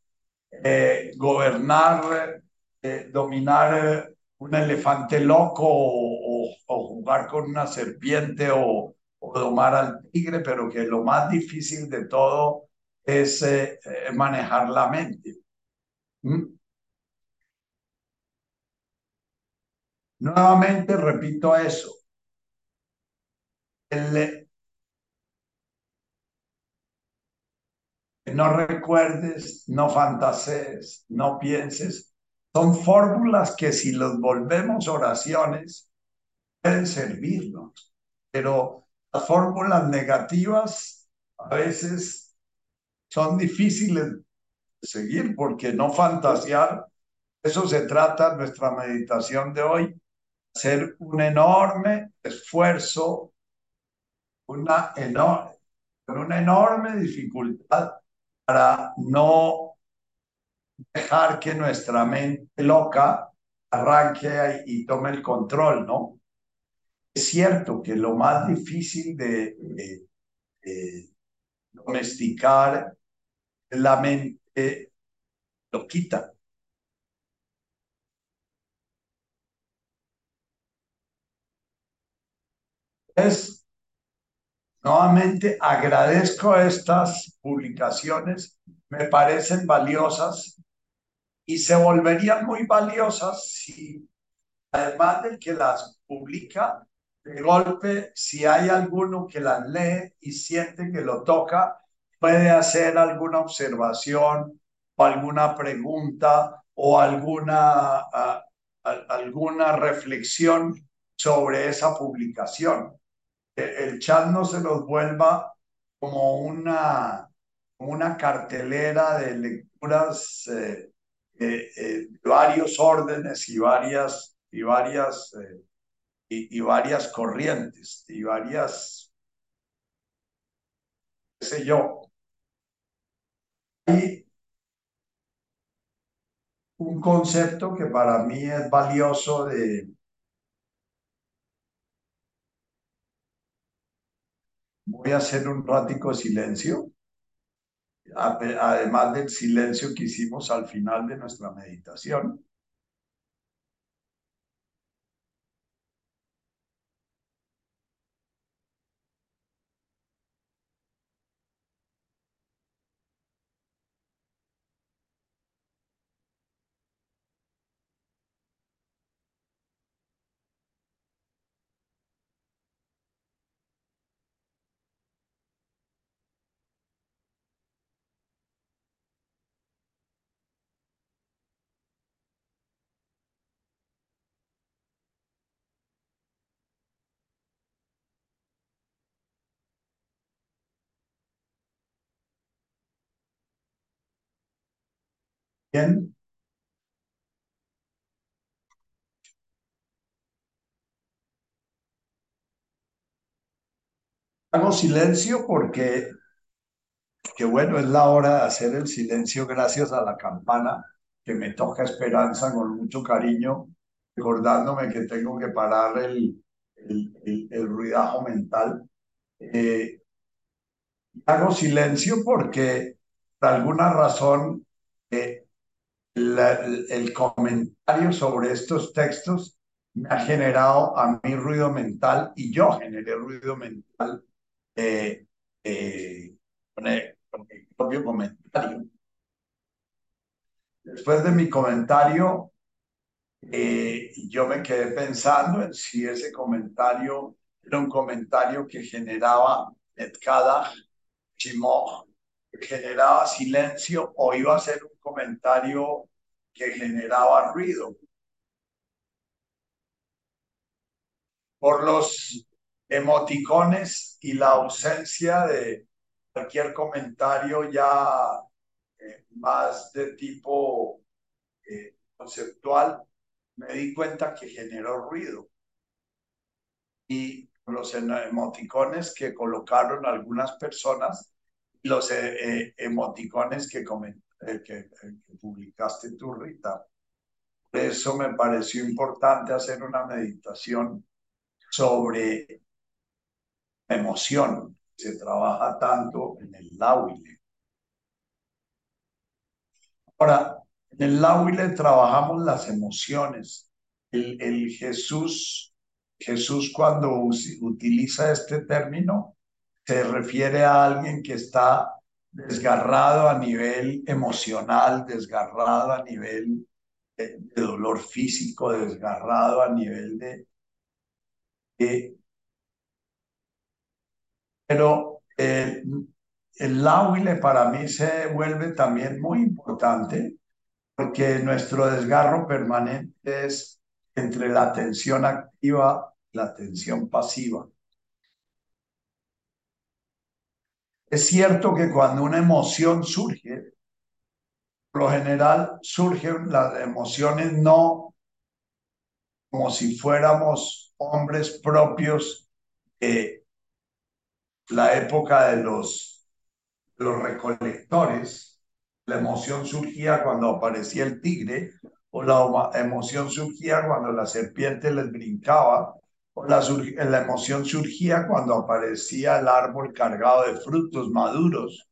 eh, gobernar, eh, dominar un elefante loco o, jugar con una serpiente o, domar al tigre, pero que lo más difícil de todo es manejar la mente. ¿Mm? Nuevamente repito eso. no recuerdes, no fantasees, no pienses. Son fórmulas que si los volvemos oraciones pueden servirnos, pero las fórmulas negativas a veces son difíciles de seguir porque no fantasear, eso se trata nuestra meditación de hoy, hacer un enorme esfuerzo, una enorme, con una enorme dificultad para no dejar que nuestra mente loca arranque y tome el control, ¿no? Es cierto que lo más difícil de, domesticar es la mente loquita. Es, nuevamente agradezco estas publicaciones, me parecen valiosas y se volverían muy valiosas si, además del que las publica, de golpe, si hay alguno que las lee y siente que lo toca, puede hacer alguna observación alguna pregunta o alguna, alguna reflexión sobre esa publicación. El chat no se los vuelva como una, una cartelera de lecturas eh, eh, eh, varios órdenes y varias, y varias, y, y, varias corrientes y varias, qué sé yo. Hay un concepto que para mí es valioso de, voy a hacer un rático silencio además del silencio que hicimos al final de nuestra meditación. Bien. Hago silencio porque, que bueno, es la hora de hacer el silencio gracias a la campana que me toca esperanza con mucho cariño, recordándome que tengo que parar el, el, el, ruidajo mental. Eh, hago silencio porque por alguna razón eh, el comentario sobre estos textos me ha generado a mí ruido mental y yo generé ruido mental eh, eh, con, el, propio comentario. Después de mi comentario, eh, yo me quedé pensando en si ese comentario era un comentario que generaba Etkadach, Shimoch, generaba silencio o iba a ser comentario que generaba ruido. Por los emoticones y la ausencia de cualquier comentario ya eh, más de tipo eh, conceptual, me di cuenta que generó ruido. Y los emoticones que colocaron algunas personas los eh, emoticones que, eh, que, publicaste tú, Rita. Por eso me pareció importante hacer una meditación sobre emoción. Se trabaja tanto en el Lauile. Ahora, en el Lauile trabajamos las emociones. El, el Jesús, Jesús cuando utiliza este término, se refiere a alguien que está desgarrado a nivel emocional, desgarrado a nivel de, dolor físico, desgarrado a nivel de... pero el, el para mí se vuelve también muy importante porque nuestro desgarro permanente es entre la atención activa y la atención pasiva. Es cierto que cuando una emoción surge, por lo general surgen las emociones no como si fuéramos hombres propios de la época de los, los recolectores. La emoción surgía cuando aparecía el tigre o la emoción surgía cuando la serpiente les brincaba la, emoción surgía cuando aparecía el árbol cargado de frutos maduros,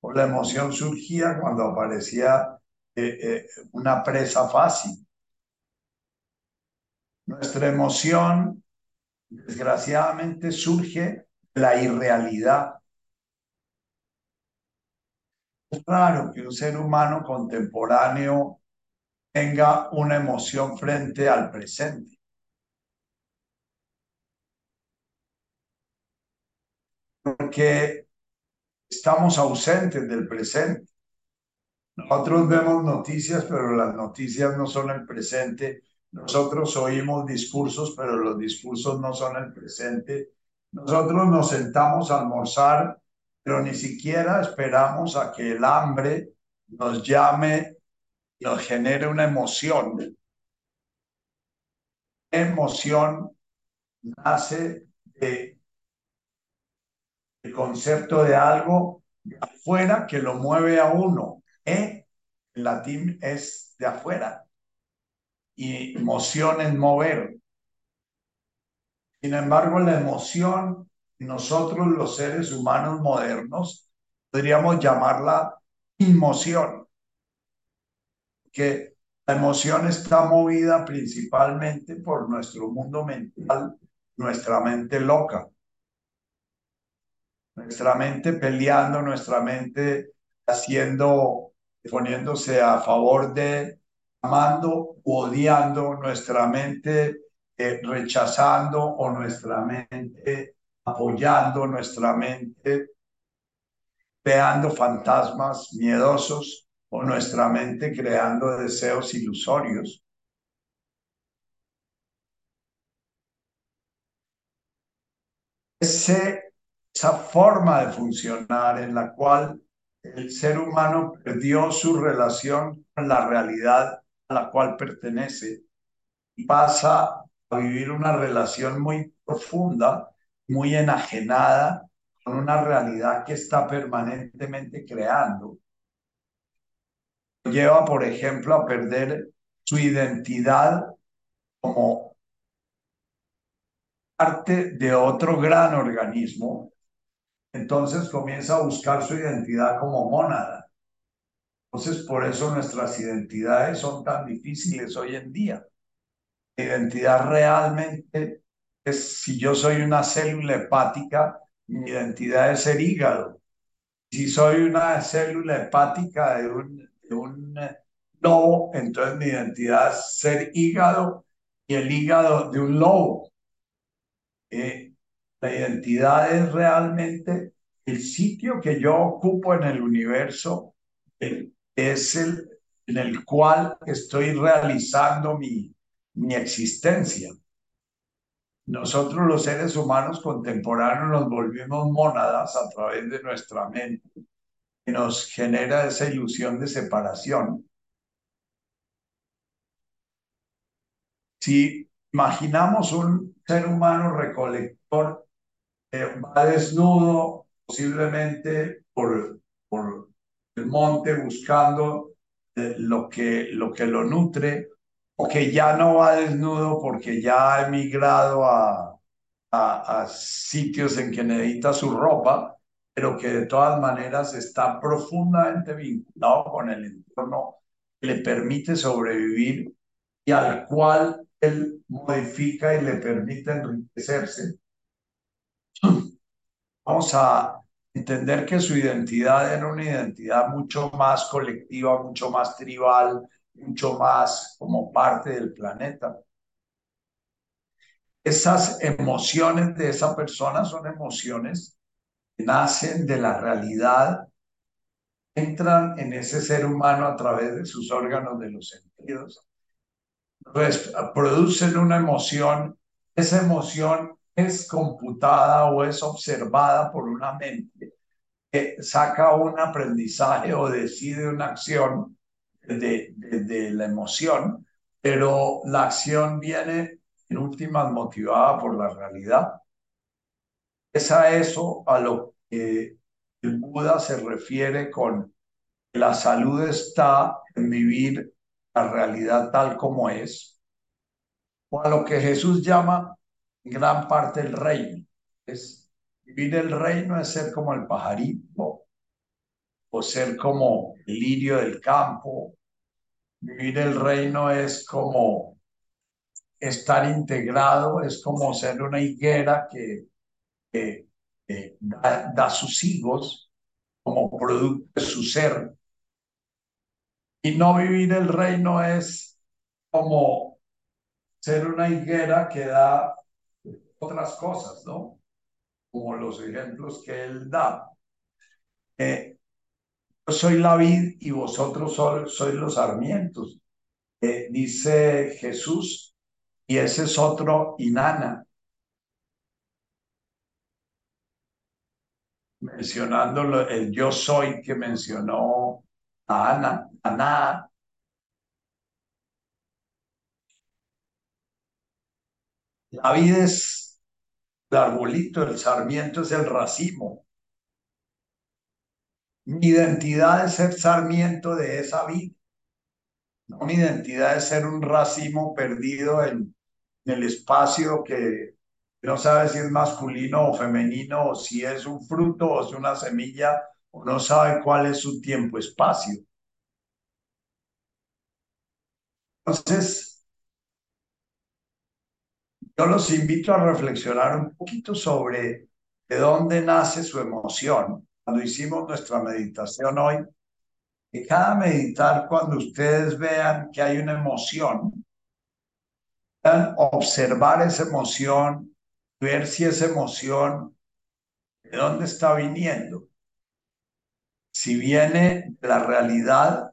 o la emoción surgía cuando aparecía eh, eh, una presa fácil. Nuestra emoción, desgraciadamente, surge de la irrealidad. Es raro que un ser humano contemporáneo tenga una emoción frente al presente. Porque estamos ausentes del presente. Nosotros vemos noticias, pero las noticias no son el presente, Nosotros oímos discursos, pero los discursos no son el presente. Nosotros nos sentamos a almorzar, pero ni siquiera esperamos a que el hambre nos llame y nos genere una emoción. Emoción nace de el concepto de algo afuera que lo mueve a uno. E, en latín es de afuera y emoción es mover. Sin embargo, la emoción, nosotros los seres humanos modernos, podríamos llamarla emoción, que la emoción está movida principalmente por nuestro mundo mental, nuestra mente loca, nuestra mente peleando, nuestra mente haciendo, poniéndose a favor de, amando odiando, nuestra mente eh, rechazando o nuestra mente apoyando, nuestra mente creando fantasmas miedosos o nuestra mente creando deseos ilusorios. Ese, esa forma de funcionar en la cual el ser humano perdió su relación con la realidad a la cual pertenece y pasa a vivir una relación muy profunda, muy enajenada con una realidad que está permanentemente creando. Lleva, por ejemplo, a perder su identidad como parte de otro gran organismo. Entonces comienza a buscar su identidad como mónada. Entonces, por eso nuestras identidades son tan difíciles hoy en día. identidad realmente es, si yo soy una célula hepática, mi identidad es ser hígado. Si soy una célula hepática de un, de un lobo, entonces mi identidad es ser hígado y el hígado de un lobo. Eh, la identidad es realmente el sitio que yo ocupo en el universo, es el en el cual estoy realizando mi, mi existencia. Nosotros los seres humanos contemporáneos nos volvimos mónadas a través de nuestra mente y nos genera esa ilusión de separación. Si imaginamos un ser humano recolector que va desnudo, posiblemente por, por el monte buscando eh, lo, que, lo que lo nutre, o que ya no va desnudo porque ya ha emigrado a, a, a sitios en que necesita su ropa, pero que de todas maneras está profundamente vinculado con el entorno que le permite sobrevivir y al cual él modifica y le permite enriquecerse. Vamos a entender que su identidad era una identidad mucho más colectiva, mucho más tribal, mucho más como parte del planeta. Esas emociones de esa persona son emociones que nacen de la realidad, entran en ese ser humano a través de sus órganos de los sentidos, producen una emoción, esa emoción es computada o es observada por una mente que saca un aprendizaje o decide una acción de, de, la emoción, pero la acción viene en últimas motivada por la realidad. Es a eso a lo que el Buda se refiere con la salud está en vivir la realidad tal como es, o a lo que Jesús llama gran parte el reino. Es, vivir el reino es ser como el pajarito o ser como el lirio del campo. Vivir el reino es como estar integrado, es como ser una higuera que, da, da, sus higos como producto de su ser. Y no vivir el reino es como ser una higuera que da otras cosas, ¿no? Como los ejemplos que él da. Eh, yo soy la vid y vosotros sois los sarmientos. eh, dice Jesús, y ese es otro Inanna. Mencionando el yo soy que mencionó a Ana, Ana. La vida es el arbolito, el sarmiento es el racimo. Mi identidad es ser sarmiento de esa vida. No, mi identidad es ser un racimo perdido en, el espacio que no sabe si es masculino o femenino, o si es un fruto o es una semilla, o no sabe cuál es su tiempo-espacio. Entonces, yo los invito a reflexionar un poquito sobre de dónde nace su emoción. Cuando hicimos nuestra meditación hoy, que cada meditar, cuando ustedes vean que hay una emoción, observar esa emoción, ver si esa emoción, de dónde está viniendo. Si viene de la realidad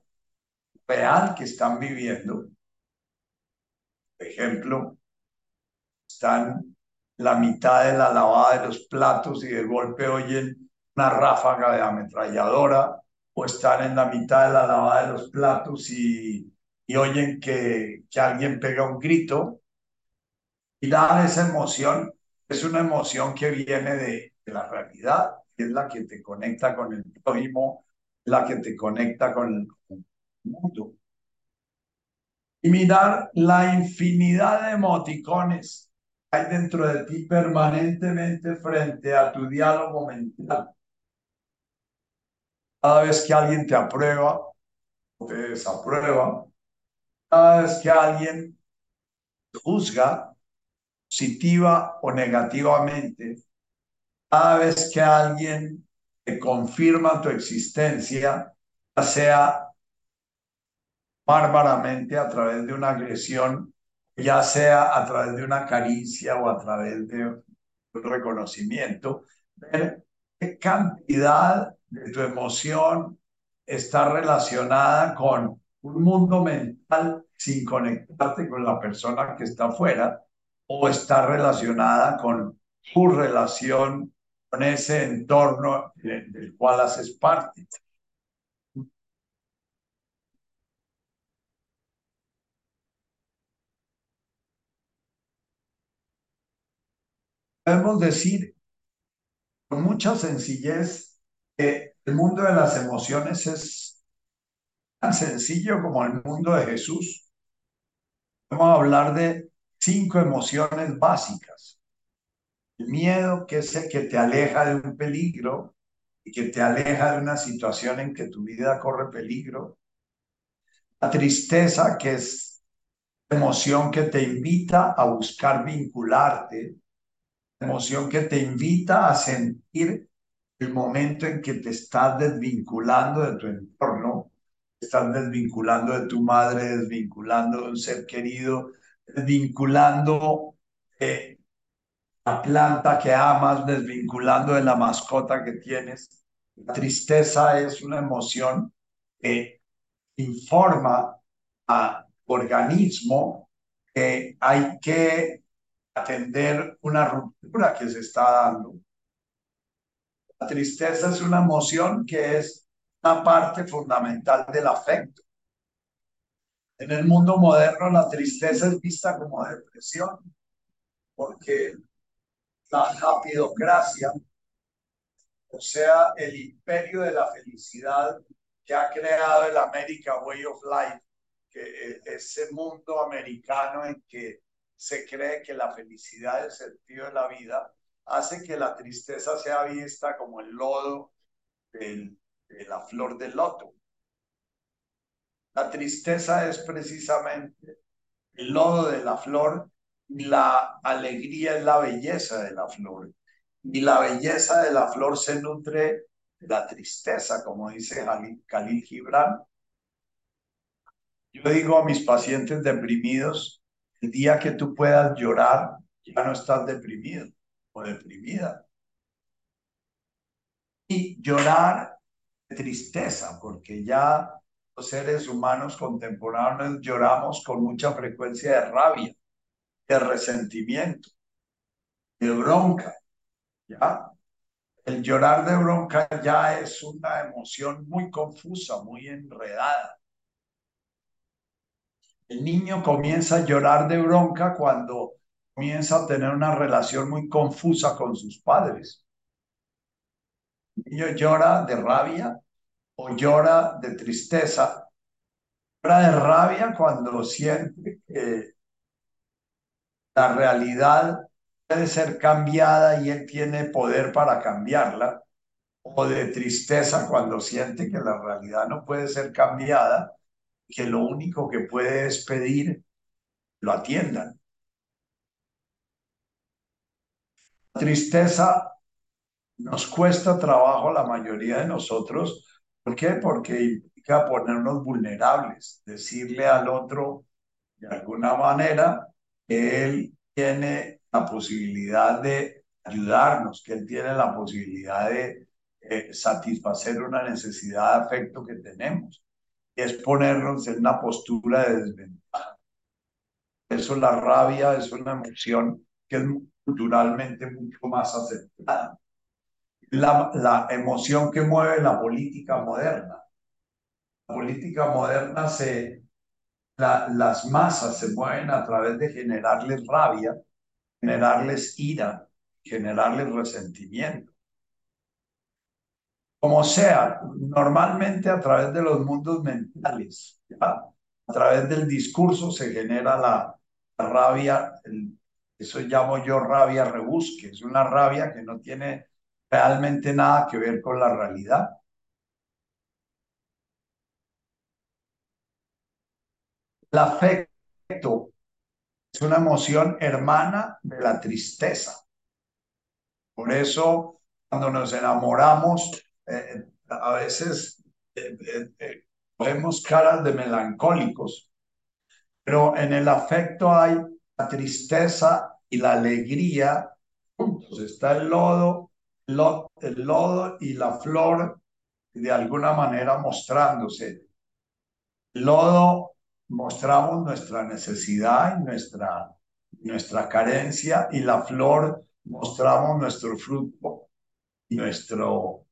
real que están viviendo, por ejemplo, están la mitad de la lavada de los platos y de golpe oyen una ráfaga de ametralladora o están en la mitad de la lavada de los platos y, y oyen que, que alguien pega un grito y da esa emoción, es una emoción que viene de, de la realidad, que es la que te conecta con el prójimo, la que te conecta con el mundo. Y mirar la infinidad de emoticones hay dentro de ti permanentemente frente a tu diálogo mental. Cada vez que alguien te aprueba o te desaprueba, cada vez que alguien juzga positiva o negativamente, cada vez que alguien te confirma tu existencia, ya sea bárbaramente a través de una agresión, ya sea a través de una caricia o a través de un reconocimiento, ver qué cantidad de tu emoción está relacionada con un mundo mental sin conectarte con la persona que está afuera o está relacionada con tu relación con ese entorno del cual haces parte. Podemos decir con mucha sencillez el mundo de las emociones es tan sencillo como el mundo de Jesús. Vamos a hablar de cinco emociones básicas. El miedo, que es el que te aleja de un peligro y que te aleja de una situación en que tu vida corre peligro. La tristeza, que es emoción que te invita a buscar vincularte, emoción que te invita a sentir el momento en que te estás desvinculando de tu entorno, estás desvinculando de tu madre, desvinculando de un ser querido, desvinculando de la planta que amas, desvinculando de la mascota que tienes. La tristeza es una emoción que informa a organismo que hay que atender una ruptura que se está dando la tristeza es una emoción que es una parte fundamental del afecto. En el mundo moderno la tristeza es vista como depresión, porque la rapidocracia, o sea, el imperio de la felicidad que ha creado el America Way of Life, que ese mundo americano en que se cree que la felicidad el sentido de la vida, hace que la tristeza sea vista como el lodo de la flor del loto. La tristeza es precisamente el lodo de la flor y la alegría es la belleza de la flor. Y la belleza de la flor se nutre de la tristeza, como dice Khalil Gibran. Yo digo a mis pacientes deprimidos, el día que tú puedas llorar, ya no estás deprimido deprimida. Y llorar de tristeza, porque ya los seres humanos contemporáneos lloramos con mucha frecuencia de rabia, de resentimiento, de bronca, ¿ya? El llorar de bronca ya es una emoción muy confusa, muy enredada. El niño comienza a llorar de bronca cuando comienza a tener una relación muy confusa con sus padres. El niño llora de rabia o llora de tristeza. Llora de rabia cuando siente que la realidad puede ser cambiada y él tiene poder para cambiarla, o de tristeza cuando siente que la realidad no puede ser cambiada, que lo único que puede es pedir lo atiendan. La tristeza nos cuesta trabajo a la mayoría de nosotros. ¿Por qué? Porque implica ponernos vulnerables, decirle al otro de alguna manera que él tiene la posibilidad de ayudarnos, que Él tiene la posibilidad de eh, satisfacer una necesidad de afecto que tenemos. Es ponernos en una postura de desventaja. Eso, la rabia, es una emoción que es culturalmente mucho más aceptada. La, la emoción que mueve la política moderna. La política moderna se, la, las masas se mueven a través de generarles rabia generarles ira, generarles resentimiento. Como sea, normalmente a través de los mundos mentales, a través del discurso se genera la, rabia, eso llamo yo rabia rebusque, es una rabia que no tiene realmente nada que ver con la realidad. El afecto es una emoción hermana de la tristeza. Por eso, cuando nos enamoramos, eh, a veces eh, eh, vemos caras de melancólicos, pero en el afecto hay la tristeza y la alegría juntos. Está el lodo, el lodo y la flor de alguna manera mostrándose. El lodo mostramos nuestra necesidad y nuestra, nuestra carencia y la flor mostramos nuestro fruto y nuestro,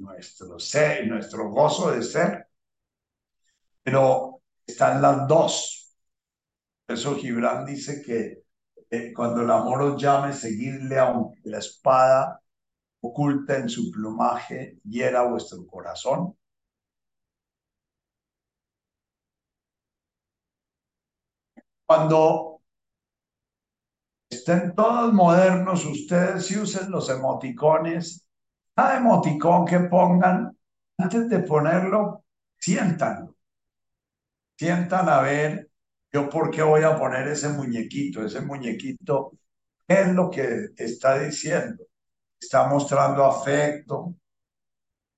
nuestro ser, nuestro gozo de ser. Pero están las dos. eso Gibran dice que cuando el amor os llame, seguidle aunque la espada oculta en su plumaje hiera vuestro corazón. Cuando estén todos modernos, ustedes si usen los emoticones, cada emoticón que pongan, antes de ponerlo, siéntanlo. Sientan a ver, yo por qué voy a poner ese muñequito, ese muñequito, ¿qué es lo que está diciendo? Está mostrando afecto,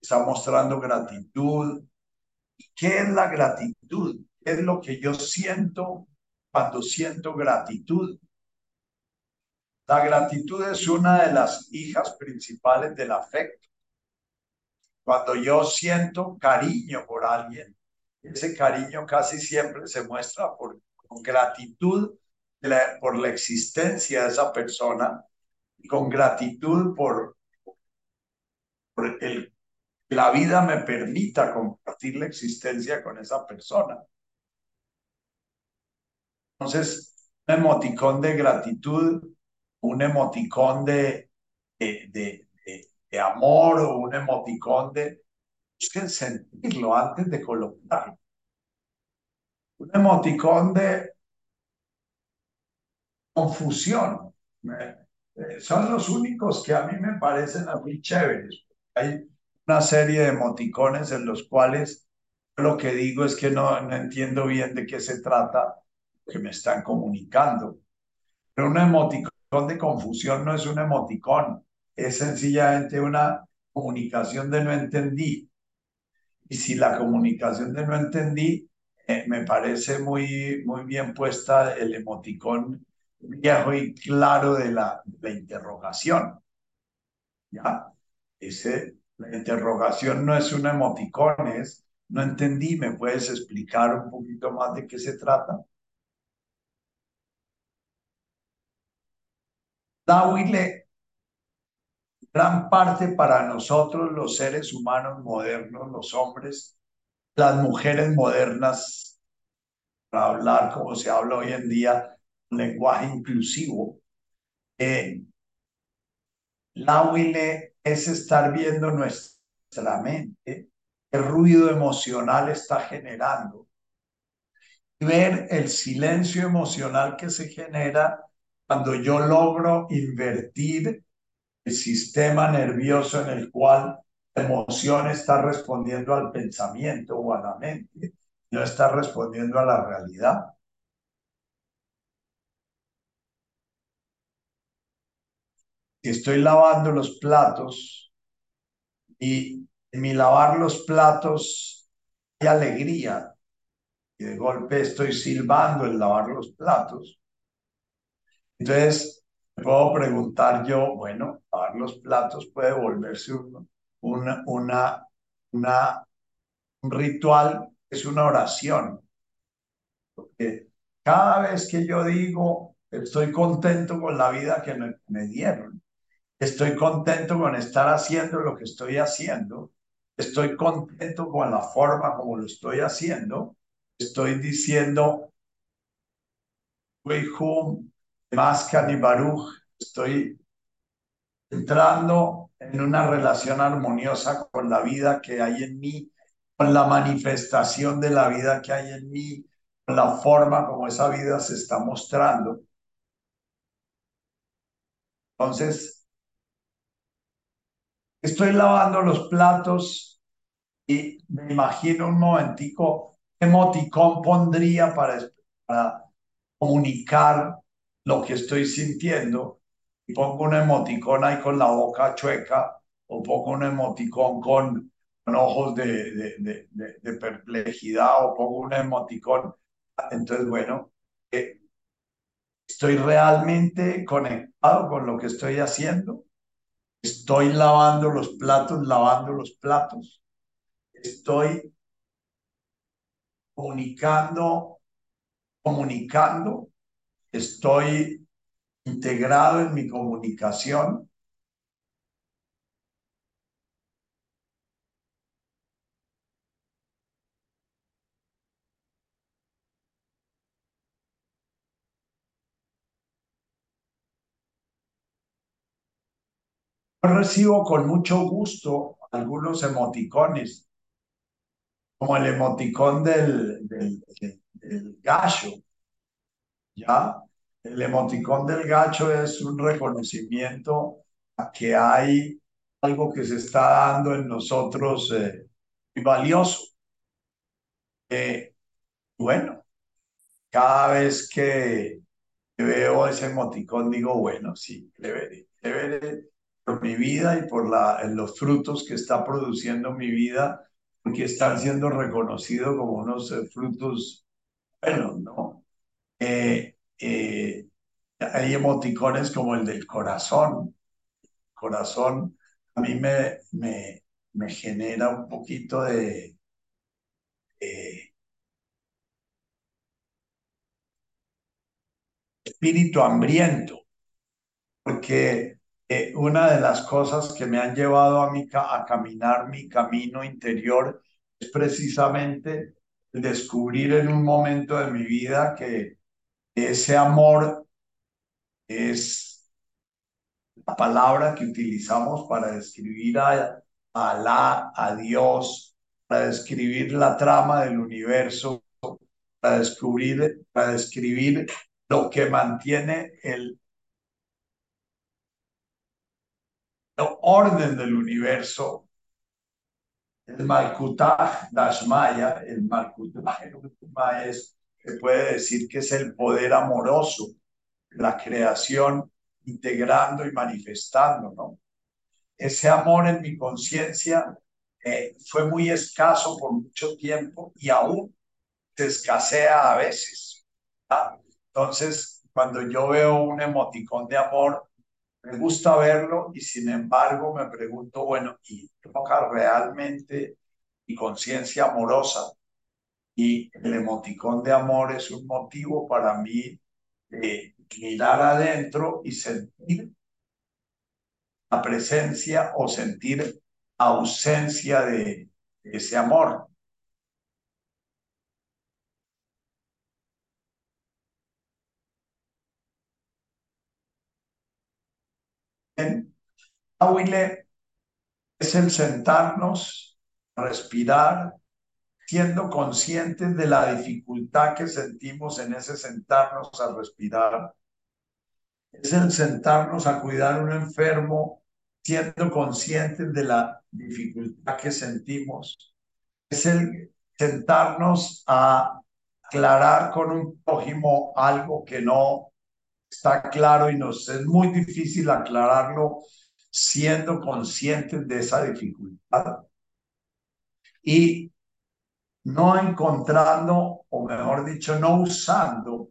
está mostrando gratitud. ¿Qué es la gratitud? ¿Qué es lo que yo siento cuando siento gratitud. La gratitud es una de las hijas principales del afecto. Cuando yo siento cariño por alguien, ese cariño casi siempre se muestra por con gratitud por la existencia de esa persona y con gratitud por, por la vida me permita compartir la existencia con esa persona. Entonces, un emoticón de gratitud, un emoticón de, de, de, amor o un emoticón de... Busquen sentirlo antes de colocarlo. Un emoticón de confusión. Eh, son los únicos que a mí me parecen muy chéveres. Hay una serie de emoticones en los cuales lo que digo es que no, no entiendo bien de qué se trata que me están comunicando. Pero un emoticón de confusión no es un emoticón, es sencillamente una comunicación de no entendí. Y si la comunicación de no entendí, eh, me parece muy, muy bien puesta el emoticón viejo y claro de la, interrogación. ¿Ya? Ese, la interrogación no es un emoticón, es no entendí, ¿me puedes explicar un poquito más de qué se trata? Dáhuile, gran parte para nosotros los seres humanos modernos, los hombres, las mujeres modernas, para hablar como se habla hoy en día, un lenguaje inclusivo. Eh, Dáhuile es estar viendo nuestra mente, qué ruido emocional está generando, ver el silencio emocional que se genera cuando yo logro invertir el sistema nervioso en el cual la emoción está respondiendo al pensamiento o a la mente, no está respondiendo a la realidad. Si estoy lavando los platos y en mi lavar los platos hay alegría y de golpe estoy silbando el lavar los platos, entonces, puedo preguntar yo, bueno, lavar los platos puede volverse un, una, una, una, un ritual, es una oración. Porque cada vez que yo digo, estoy contento con la vida que me, me dieron, estoy contento con estar haciendo lo que estoy haciendo, estoy contento con la forma como lo estoy haciendo, estoy diciendo, home Mascan y Baruch, estoy entrando en una relación armoniosa con la vida que hay en mí, con la manifestación de la vida que hay en mí, con la forma como esa vida se está mostrando. Entonces, estoy lavando los platos y me imagino un momentico emoticón pondría para, para comunicar lo que estoy sintiendo y pongo un emoticón ahí con la boca chueca o pongo un emoticón con, ojos de, de, perplejidad o pongo un emoticón. Entonces, bueno, eh, estoy realmente conectado con lo que estoy haciendo. Estoy lavando los platos, lavando los platos. Estoy comunicando, comunicando estoy integrado en mi comunicación. Recibo con mucho gusto algunos emoticones, como el emoticón del, del, del gallo, ¿ya? El emoticón del gacho es un reconocimiento a que hay algo que se está dando en nosotros eh, valioso. Eh, bueno, cada vez que veo ese emoticón digo, bueno, sí, le veré por mi vida y por la, los frutos que está produciendo mi vida, porque están siendo reconocidos como unos eh, frutos buenos, ¿no? Eh, eh, hay emoticones como el del corazón. Corazón a mí me, me, genera un poquito de, espíritu hambriento, porque eh, una de las cosas que me han llevado a, mi, a caminar mi camino interior es precisamente descubrir en un momento de mi vida que ese amor es la palabra que utilizamos para describir a, Alá, a Dios, para describir la trama del universo, para descubrir, para describir lo que mantiene el, orden del universo. El Malkutaj Dashmaya, el Malkutaj es se puede decir que es el poder amoroso, la creación integrando y manifestando, ¿no? Ese amor en mi conciencia eh, fue muy escaso por mucho tiempo y aún se escasea a veces. Entonces, cuando yo veo un emoticón de amor, me gusta verlo y sin embargo me pregunto, bueno, ¿y toca realmente y conciencia amorosa. Y el emoticón de amor es un motivo para mí de mirar adentro y sentir la presencia o sentir ausencia de ese amor. En es el sentarnos, respirar, siendo conscientes de la dificultad que sentimos en ese sentarnos a respirar. Es el sentarnos a cuidar a un enfermo, siendo conscientes de la dificultad que sentimos. Es el sentarnos a aclarar con un prójimo algo que no está claro y nos es muy difícil aclararlo siendo conscientes de esa dificultad y no encontrando, o mejor dicho, no usando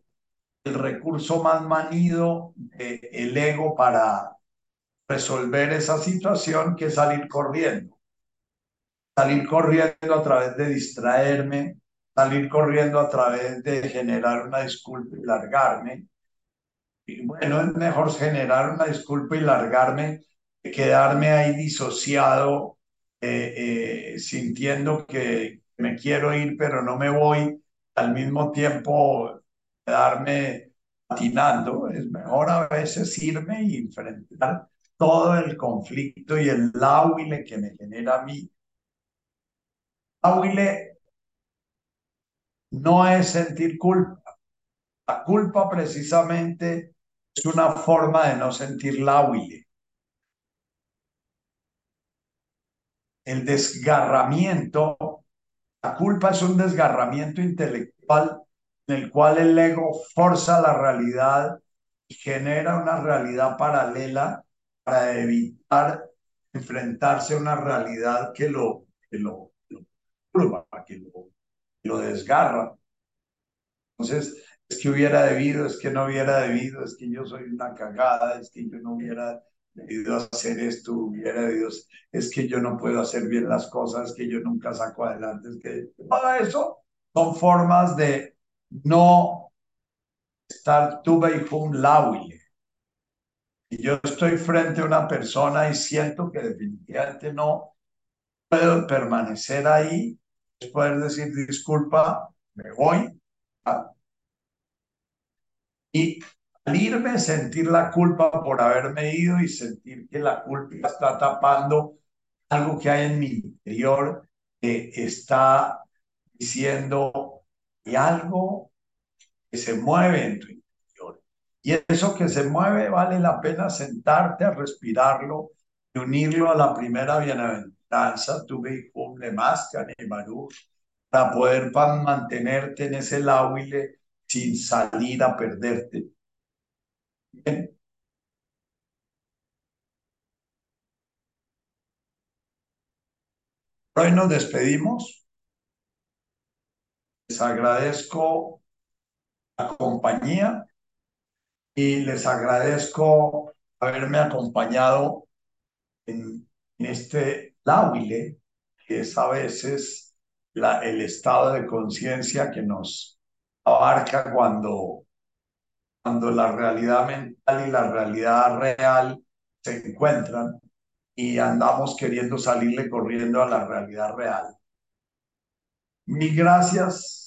el recurso más manido del ego para resolver esa situación que salir corriendo. Salir corriendo a través de distraerme, salir corriendo a través de generar una disculpa y largarme. Y bueno, es mejor generar una disculpa y largarme quedarme ahí disociado, eh, eh, sintiendo que me quiero ir, pero no me voy, al mismo tiempo quedarme patinando. Es mejor a veces irme y enfrentar todo el conflicto y el láhuile que me genera a mí. Láhuile no es sentir culpa. La culpa precisamente es una forma de no sentir láhuile. el desgarramiento, la culpa es un desgarramiento intelectual en el cual el ego forza la realidad y genera una realidad paralela para evitar enfrentarse a una realidad que lo, que lo, que lo, lo desgarra. Entonces, es que hubiera debido, es que no hubiera debido, es que yo soy una cagada, es que yo no hubiera debido hacer esto, hubiera debido, es que yo no puedo hacer bien las cosas, que yo nunca saco adelante, es que todo eso son formas de no estar tuve y un lauile. Y yo estoy frente a una persona y siento que definitivamente no puedo permanecer ahí, es poder decir disculpa, me voy. Y al irme, sentir la culpa por haberme ido y sentir que la culpa está tapando algo que hay en mi interior, que está diciendo, hay algo que se mueve en tu interior. Y eso que se mueve vale la pena sentarte a respirarlo y unirlo a la primera bienaventuranza, tu hijo de máscara para poder mantenerte en ese lauile sin salir a perderte Hoy nos despedimos. Les agradezco la compañía y les agradezco haberme acompañado en, este láhuile, que es a veces la, el estado de conciencia que nos abarca cuando cuando la realidad mental y la realidad real se encuentran y andamos queriendo salirle corriendo a la realidad real. Mil gracias